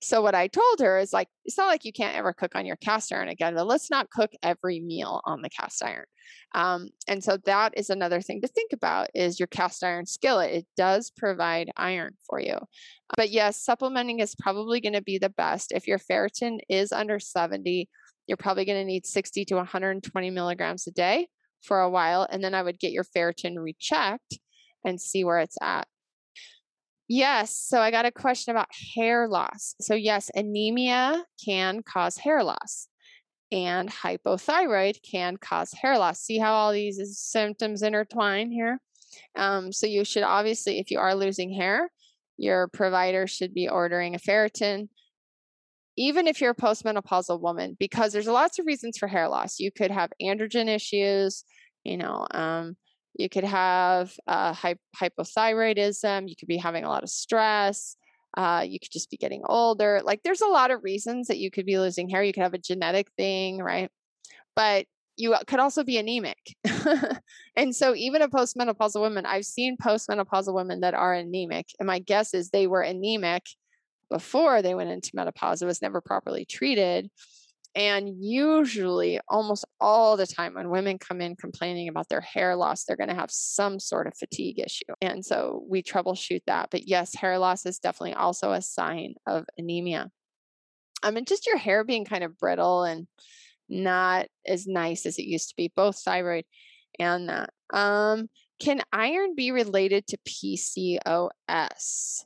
So what I told her is like, it's not like you can't ever cook on your cast iron again, but let's not cook every meal on the cast iron. Um, and so that is another thing to think about is your cast iron skillet. It does provide iron for you. But yes, supplementing is probably going to be the best. If your ferritin is under 70, you're probably going to need 60 to 120 milligrams a day for a while. And then I would get your ferritin rechecked and see where it's at. Yes. So I got a question about hair loss. So, yes, anemia can cause hair loss, and hypothyroid can cause hair loss. See how all these symptoms intertwine here? Um, so, you should obviously, if you are losing hair, your provider should be ordering a ferritin, even if you're a postmenopausal woman, because there's lots of reasons for hair loss. You could have androgen issues, you know, um, you could have uh, hy- hypothyroidism. You could be having a lot of stress. Uh, you could just be getting older. Like there's a lot of reasons that you could be losing hair. You could have a genetic thing, right? But you could also be anemic. and so even a postmenopausal woman, I've seen postmenopausal women that are anemic. And my guess is they were anemic before they went into menopause. It was never properly treated. And usually, almost all the time, when women come in complaining about their hair loss, they're going to have some sort of fatigue issue. And so we troubleshoot that. But yes, hair loss is definitely also a sign of anemia. I mean, just your hair being kind of brittle and not as nice as it used to be, both thyroid and that. Um, can iron be related to PCOS?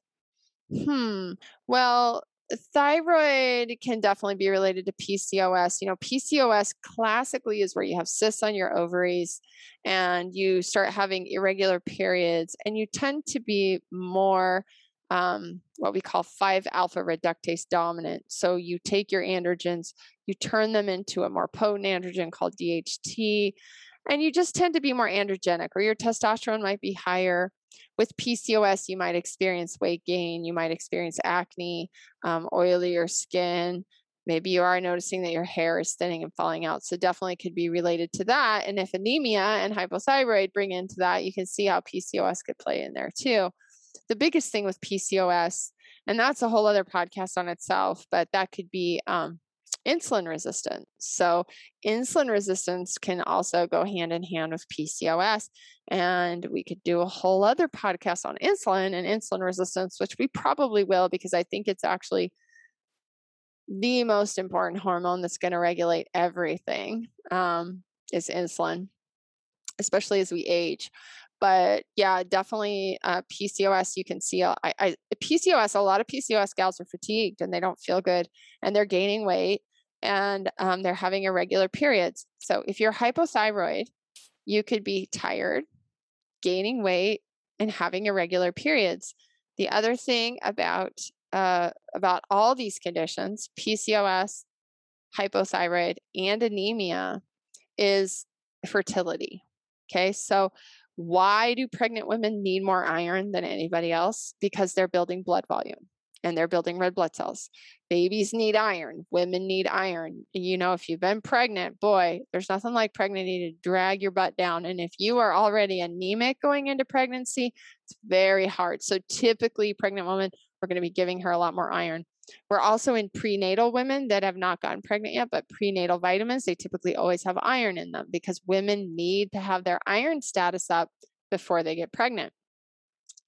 Hmm. Well, thyroid can definitely be related to PCOS. You know, PCOS classically is where you have cysts on your ovaries and you start having irregular periods, and you tend to be more um, what we call 5 alpha reductase dominant. So you take your androgens, you turn them into a more potent androgen called DHT, and you just tend to be more androgenic, or your testosterone might be higher with PCOS, you might experience weight gain, you might experience acne, um, oilier skin. Maybe you are noticing that your hair is thinning and falling out. So, definitely could be related to that. And if anemia and hypothyroid bring into that, you can see how PCOS could play in there too. The biggest thing with PCOS, and that's a whole other podcast on itself, but that could be um, insulin resistance. So, insulin resistance can also go hand in hand with PCOS. And we could do a whole other podcast on insulin and insulin resistance, which we probably will because I think it's actually the most important hormone that's going to regulate everything um, is insulin, especially as we age. But yeah, definitely uh, PCOS. You can see I, I, PCOS. A lot of PCOS gals are fatigued and they don't feel good, and they're gaining weight and um, they're having irregular periods. So if you're hypothyroid, you could be tired, gaining weight, and having irregular periods. The other thing about uh, about all these conditions, PCOS, hypothyroid, and anemia, is fertility. Okay, so why do pregnant women need more iron than anybody else? Because they're building blood volume and they're building red blood cells. Babies need iron, women need iron. You know, if you've been pregnant, boy, there's nothing like pregnancy to drag your butt down. And if you are already anemic going into pregnancy, it's very hard. So typically, pregnant women, we're going to be giving her a lot more iron. We're also in prenatal women that have not gotten pregnant yet, but prenatal vitamins, they typically always have iron in them because women need to have their iron status up before they get pregnant.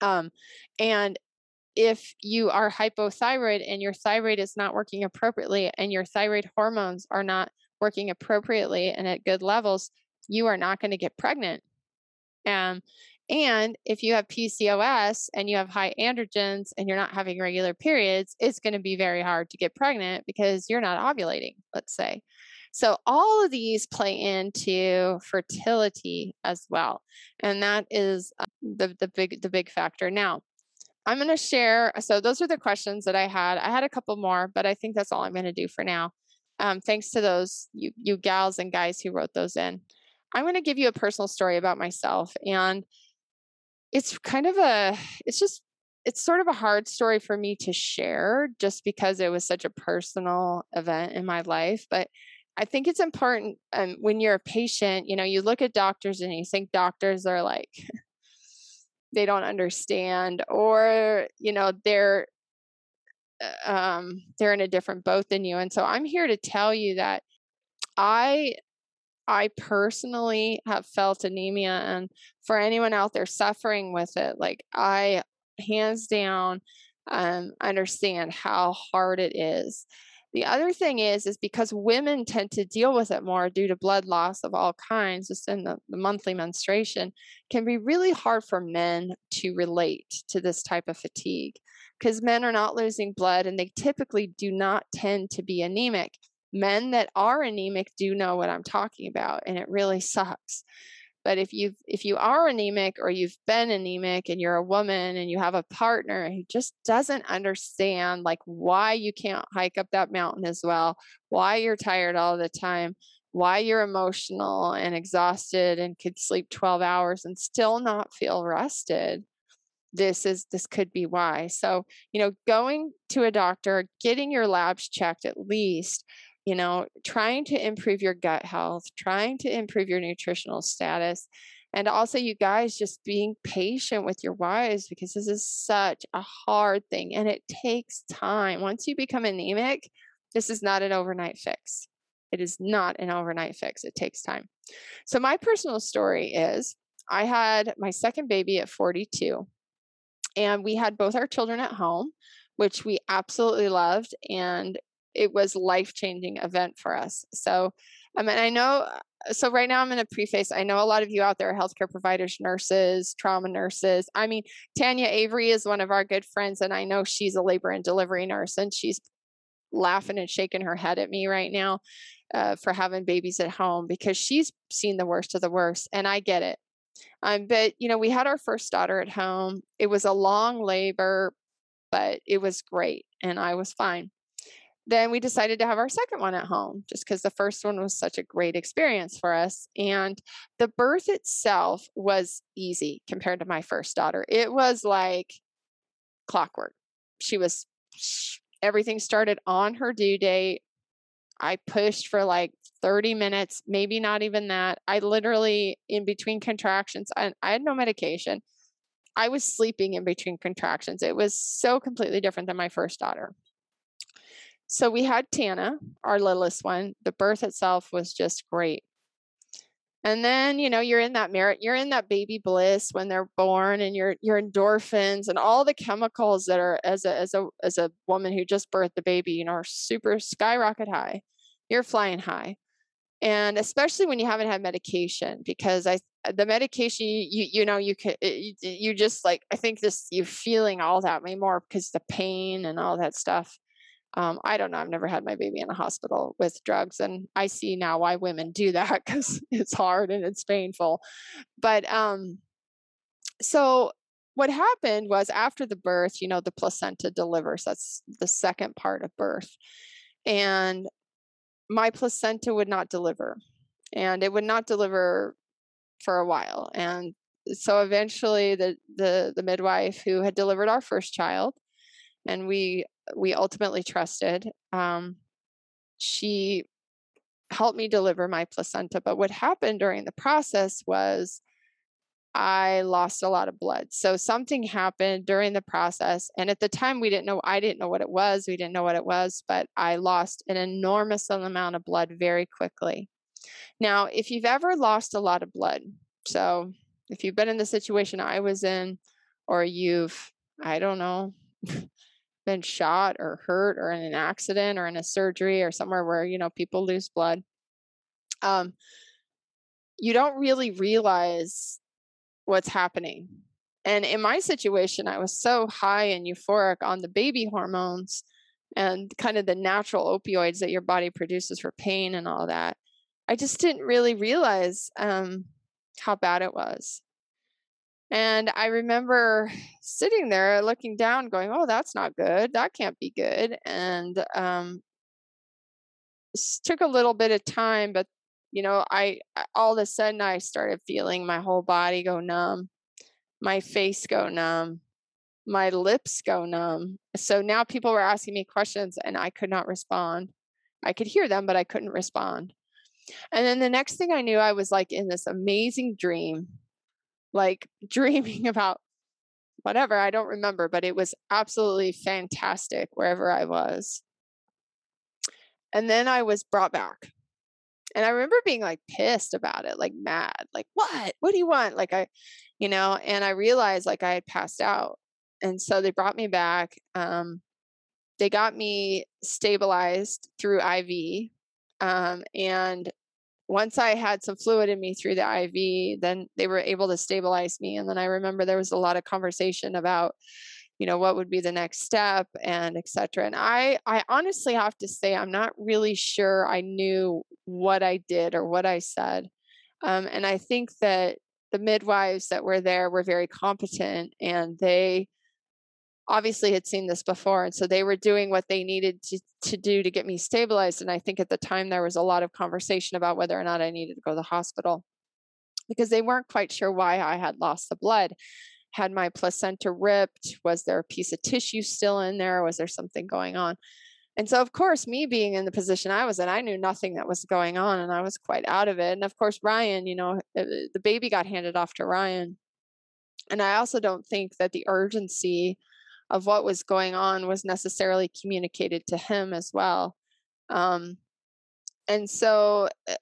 Um, and if you are hypothyroid and your thyroid is not working appropriately and your thyroid hormones are not working appropriately and at good levels, you are not going to get pregnant. Um, and if you have PCOS and you have high androgens and you're not having regular periods, it's going to be very hard to get pregnant because you're not ovulating, let's say. So, all of these play into fertility as well. And that is uh, the the big the big factor. Now, I'm going to share. So those are the questions that I had. I had a couple more, but I think that's all I'm going to do for now. Um, thanks to those you you gals and guys who wrote those in. I'm going to give you a personal story about myself, and it's kind of a it's just it's sort of a hard story for me to share just because it was such a personal event in my life but i think it's important um, when you're a patient you know you look at doctors and you think doctors are like they don't understand or you know they're uh, um, they're in a different boat than you and so i'm here to tell you that i I personally have felt anemia, and for anyone out there suffering with it, like I hands down um, understand how hard it is. The other thing is, is because women tend to deal with it more due to blood loss of all kinds, just in the, the monthly menstruation, can be really hard for men to relate to this type of fatigue because men are not losing blood and they typically do not tend to be anemic men that are anemic do know what I'm talking about, and it really sucks. But if you if you are anemic or you've been anemic and you're a woman and you have a partner who just doesn't understand like why you can't hike up that mountain as well, why you're tired all the time, why you're emotional and exhausted and could sleep 12 hours and still not feel rested, this is this could be why. So you know going to a doctor getting your labs checked at least you know, trying to improve your gut health, trying to improve your nutritional status. And also, you guys just being patient with your wives because this is such a hard thing and it takes time. Once you become anemic, this is not an overnight fix. It is not an overnight fix. It takes time. So, my personal story is I had my second baby at 42, and we had both our children at home, which we absolutely loved. And it was life changing event for us. So, I mean, I know. Uh, so right now, I'm going to preface. I know a lot of you out there are healthcare providers, nurses, trauma nurses. I mean, Tanya Avery is one of our good friends, and I know she's a labor and delivery nurse, and she's laughing and shaking her head at me right now uh, for having babies at home because she's seen the worst of the worst, and I get it. Um, but you know, we had our first daughter at home. It was a long labor, but it was great, and I was fine then we decided to have our second one at home just because the first one was such a great experience for us. And the birth itself was easy compared to my first daughter. It was like clockwork. She was, everything started on her due date. I pushed for like 30 minutes, maybe not even that. I literally, in between contractions, I, I had no medication. I was sleeping in between contractions. It was so completely different than my first daughter. So we had Tana, our littlest one. The birth itself was just great. And then, you know, you're in that merit, you're in that baby bliss when they're born and your your endorphins and all the chemicals that are as a as a as a woman who just birthed the baby, you know, are super skyrocket high. You're flying high. And especially when you haven't had medication, because I the medication you you know you could you, you just like I think this you're feeling all that way more because the pain and all that stuff um, I don't know. I've never had my baby in a hospital with drugs, and I see now why women do that because it's hard and it's painful. But um, so what happened was after the birth, you know, the placenta delivers. That's the second part of birth, and my placenta would not deliver, and it would not deliver for a while, and so eventually the the the midwife who had delivered our first child and we we ultimately trusted. Um, she helped me deliver my placenta, but what happened during the process was I lost a lot of blood. So something happened during the process. And at the time, we didn't know, I didn't know what it was. We didn't know what it was, but I lost an enormous amount of blood very quickly. Now, if you've ever lost a lot of blood, so if you've been in the situation I was in, or you've, I don't know, been shot or hurt or in an accident or in a surgery or somewhere where you know people lose blood um you don't really realize what's happening. And in my situation i was so high and euphoric on the baby hormones and kind of the natural opioids that your body produces for pain and all that i just didn't really realize um how bad it was And I remember sitting there looking down, going, Oh, that's not good. That can't be good. And um, took a little bit of time, but you know, I all of a sudden I started feeling my whole body go numb, my face go numb, my lips go numb. So now people were asking me questions and I could not respond. I could hear them, but I couldn't respond. And then the next thing I knew, I was like in this amazing dream, like dreaming about whatever, I don't remember, but it was absolutely fantastic wherever I was. And then I was brought back. And I remember being like pissed about it, like mad, like, what? What do you want? Like, I, you know, and I realized like I had passed out. And so they brought me back. Um, they got me stabilized through IV. Um, and once I had some fluid in me through the IV, then they were able to stabilize me. And then I remember there was a lot of conversation about, you know, what would be the next step and etc. And I, I honestly have to say, I'm not really sure I knew what I did or what I said. Um, and I think that the midwives that were there were very competent and they obviously had seen this before and so they were doing what they needed to, to do to get me stabilized and i think at the time there was a lot of conversation about whether or not i needed to go to the hospital because they weren't quite sure why i had lost the blood. Had my placenta ripped? Was there a piece of tissue still in there? Was there something going on? And so of course me being in the position i was in i knew nothing that was going on and i was quite out of it and of course ryan you know uh, the baby got handed off to ryan. And i also don't think that the urgency of what was going on was necessarily communicated to him as well. Um, and so uh,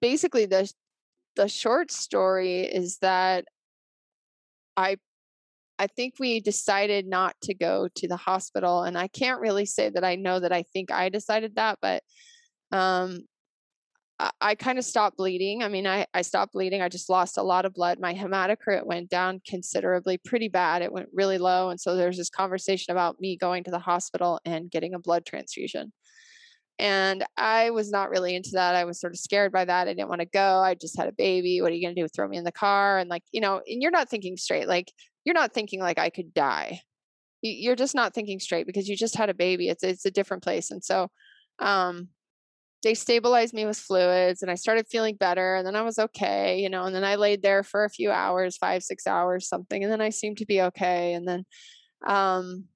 basically the the short story is that I I think we decided not to go to the hospital and I can't really say that I know that I think I decided that but um I, kind of stopped bleeding. I mean, I, I stopped bleeding. I just lost a lot of blood. My hematocrit went down considerably, pretty bad. It went really low. And so there's this conversation about me going to the hospital and getting a blood transfusion. And I was not really into that. I was sort of scared by that. I didn't want to go. I just had a baby. What are you going to do? Throw me in the car? And like, you know, and you're not thinking straight. Like, you're not thinking like I could die. You're just not thinking straight because you just had a baby. It's it's a different place. And so, um, they stabilized me with fluids and I started feeling better and then I was okay, you know, and then I laid there for a few hours, 5 6 hours something and then I seemed to be okay and then um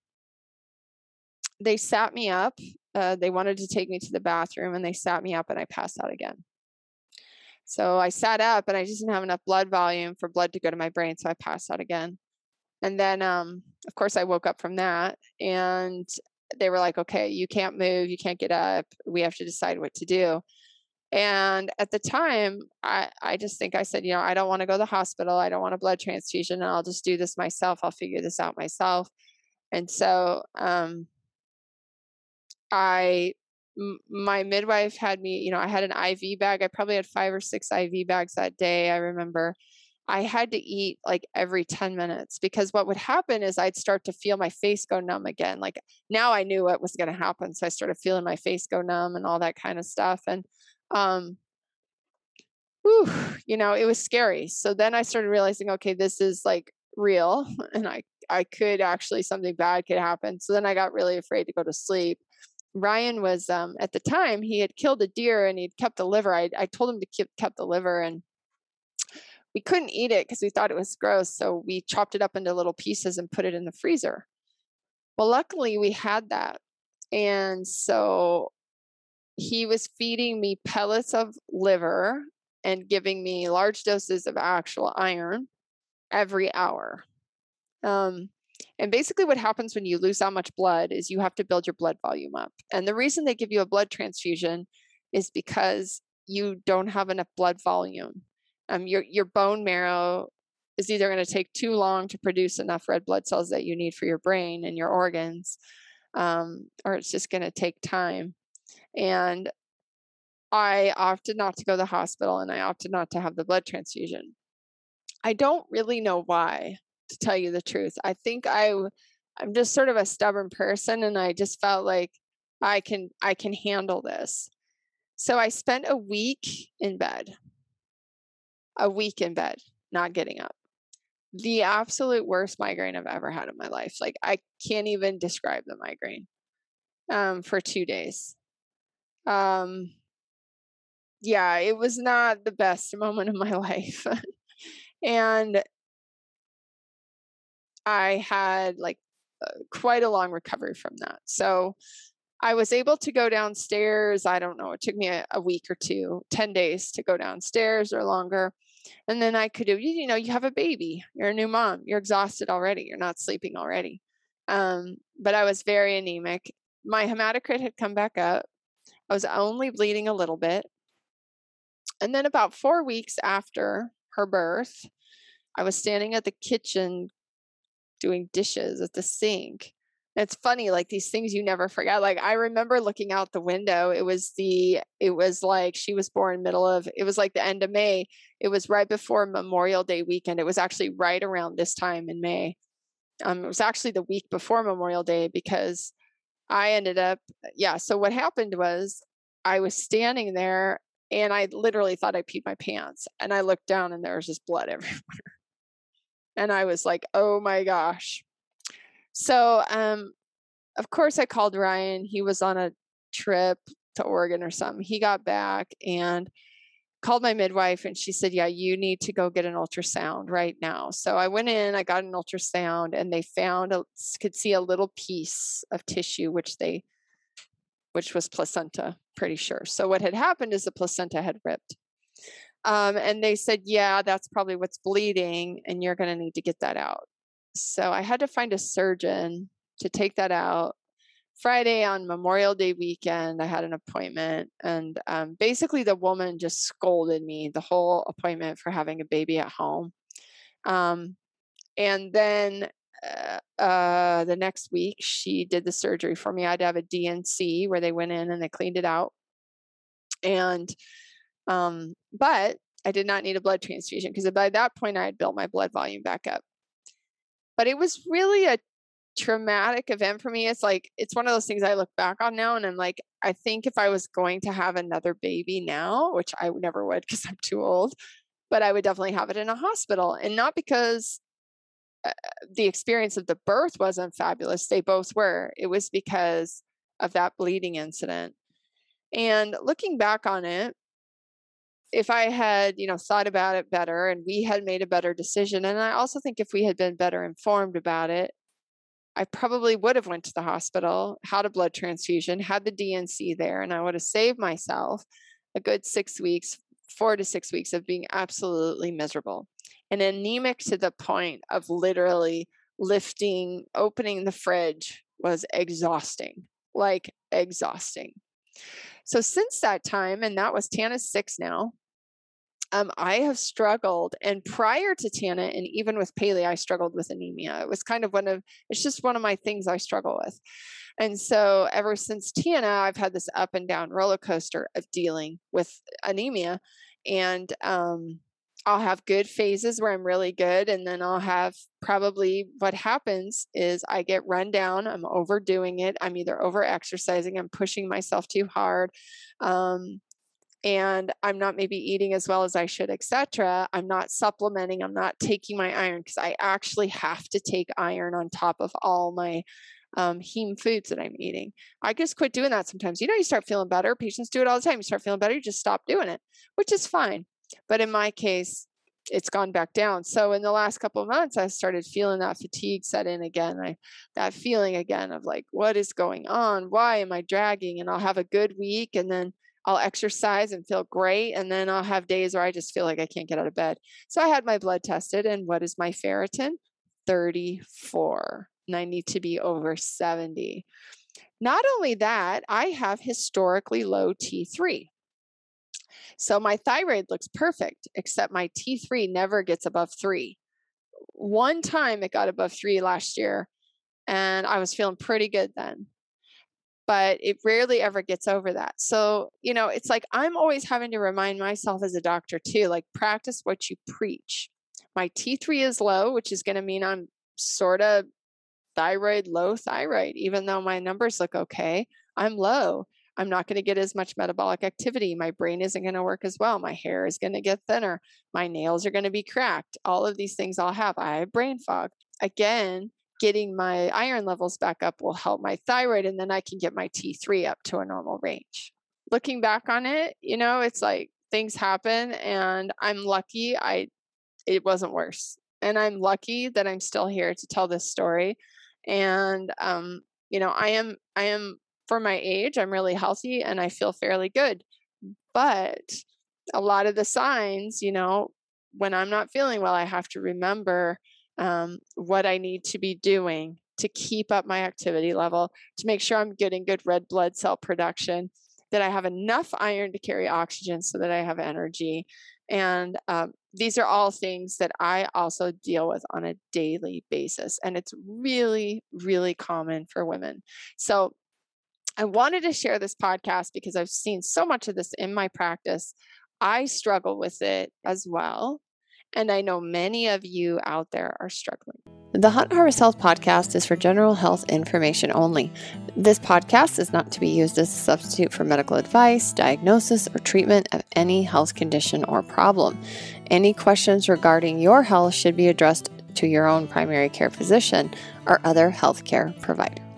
they sat me up. Uh, they wanted to take me to the bathroom and they sat me up and I passed out again. So I sat up and I just didn't have enough blood volume for blood to go to my brain. So I passed out again. And then, um, of course, I woke up from that and they were like, okay, you can't move, you can't get up. We have to decide what to do. And at the time, I, I just think I said, you know, I don't want to go to the hospital. I don't want a blood transfusion. I'll just do this myself. I'll figure this out myself. And so um, I, m- my midwife had me, you know, I had an IV bag. I probably had five or six IV bags that day. I remember. I had to eat like every 10 minutes because what would happen is I'd start to feel my face go numb again. Like now I knew what was going to happen. So I started feeling my face go numb and all that kind of stuff. And, um, whew, you know, it was scary. So then I started realizing, okay, this is like real and I, I could actually, something bad could happen. So then I got really afraid to go to sleep. Ryan was, um, at the time he had killed a deer and he'd kept the liver. I, I told him to keep, kept the liver and, we couldn't eat it because we thought it was gross. So we chopped it up into little pieces and put it in the freezer. Well, luckily we had that. And so he was feeding me pellets of liver and giving me large doses of actual iron every hour. Um, and basically, what happens when you lose that much blood is you have to build your blood volume up. And the reason they give you a blood transfusion is because you don't have enough blood volume um, your your bone marrow is either going to take too long to produce enough red blood cells that you need for your brain and your organs, um, or it's just going to take time. And I opted not to go to the hospital and I opted not to have the blood transfusion. I don't really know why, to tell you the truth. I think I I'm just sort of a stubborn person and I just felt like I can I can handle this. So I spent a week in bed a week in bed, not getting up. the absolute worst migraine I've ever had in my life. Like I can't even describe the migraine um, for two days. Um, yeah, it was not the best moment of my life. and I had like uh, quite a long recovery from that. So I was able to go downstairs. I don't know, it took me a, a, week or two, 10 days to go downstairs or longer. And then I could do, you know, you have a baby, you're a new mom, you're exhausted already, you're not sleeping already. Um, but I was very anemic. My hematocrit had come back up. I was only bleeding a little bit. And then about four weeks after her birth, I was standing at the kitchen doing dishes at the sink it's funny like these things you never forget like i remember looking out the window it was the it was like she was born middle of it was like the end of may it was right before memorial day weekend it was actually right around this time in may. Um it was actually the week before memorial day because i ended up yeah so what happened was i was standing there and i literally thought i peed my pants and i looked down and there was just blood everywhere. And i was like oh my gosh so, um, of course, I called Ryan. He was on a trip to Oregon or something. He got back and called my midwife, and she said, Yeah, you need to go get an ultrasound right now. So I went in, I got an ultrasound, and they found, a, could see a little piece of tissue, which they, which was placenta, pretty sure. So what had happened is the placenta had ripped. Um, and they said, Yeah, that's probably what's bleeding, and you're going to need to get that out. So I had to find a surgeon to take that out. Friday on Memorial Day weekend, I had an appointment, and um, basically the woman just scolded me the whole appointment for having a baby at home. Um, and then uh, uh, the next week, she did the surgery for me. I had to have a D&C where they went in and they cleaned it out. And, um, but I did not need a blood transfusion because by that point I had built my blood volume back up but it was really a traumatic event for me. It's like it's one of those things I look back on now and I'm like, I think if I was going to have another baby now, which I never would because I'm too old, but I would definitely have it in a hospital. And not because uh, the experience of the birth wasn't fabulous, they both were. It was because of that bleeding incident. And looking back on it, if I had, you know, thought about it better and we had made a better decision, and I also think if we had been better informed about it, I probably would have went to the hospital, had a blood transfusion, had the D&C there, and I would have saved myself a good six weeks, four to six weeks of being absolutely miserable and anemic to the point of literally lifting, opening the fridge was exhausting, like exhausting. So since that time, and that was Tana's six now, um, I have struggled, and prior to Tana, and even with Paley, I struggled with anemia. It was kind of one of, it's just one of my things I struggle with. And so ever since Tana, I've had this up and down roller coaster of dealing with anemia. And um, I'll have good phases where I'm really good, and then I'll have probably what happens is I get run down. I'm overdoing it. I'm either over exercising, I'm pushing myself too hard. Um, and I'm not maybe eating as well as I should, etc. I'm not supplementing, I'm not taking my iron because I actually have to take iron on top of all my um, heme foods that I'm eating. I just quit doing that sometimes. You know, you start feeling better. Patients do it all the time. You start feeling better, you just stop doing it, which is fine. But in my case, it's gone back down. So in the last couple of months, I started feeling that fatigue set in again. I, that feeling again of like, what is going on? Why am I dragging? And I'll have a good week and then I'll exercise and feel great. And then I'll have days where I just feel like I can't get out of bed. So I had my blood tested. And what is my ferritin? 34. And I need to be over 70. Not only that, I have historically low T3. So my thyroid looks perfect, except my T3 never gets above three. One time it got above three last year, and I was feeling pretty good then but it rarely ever gets over that. So, you know, it's like I'm always having to remind myself as a doctor too, like practice what you preach. My T3 is low, which is going to mean I'm sort of thyroid, low thyroid, even though my numbers look okay. I'm low. I'm not going to get as much metabolic activity. My brain isn't going to work as well. My hair is going to get thinner. My nails are going to be cracked. All of these things I'll have. I have brain fog. Again, getting my iron levels back up will help my thyroid, and then I can get my T3 up to a normal range. Looking back on it, you know, it's like things happen, and I'm lucky I it wasn't worse. And I'm lucky that I'm still here to tell this story. And um, you know, I am I am for my age, I'm really healthy and I feel fairly good. But a lot of the signs, you know, when I'm not feeling well, I have to remember um, what I need to be doing to keep up my activity level, to make sure I'm getting good red blood cell production, that I have enough iron to carry oxygen so that I have energy. And um, these are all things that I also deal with on a daily basis. And it's really, really common for women. So I wanted to share this podcast because I've seen so much of this in my practice. I struggle with it as well. And I know many of you out there are struggling. The Hunt Harvest Health podcast is for general health information only. This podcast is not to be used as a substitute for medical advice, diagnosis, or treatment of any health condition or problem. Any questions regarding your health should be addressed to your own primary care physician or other healthcare provider.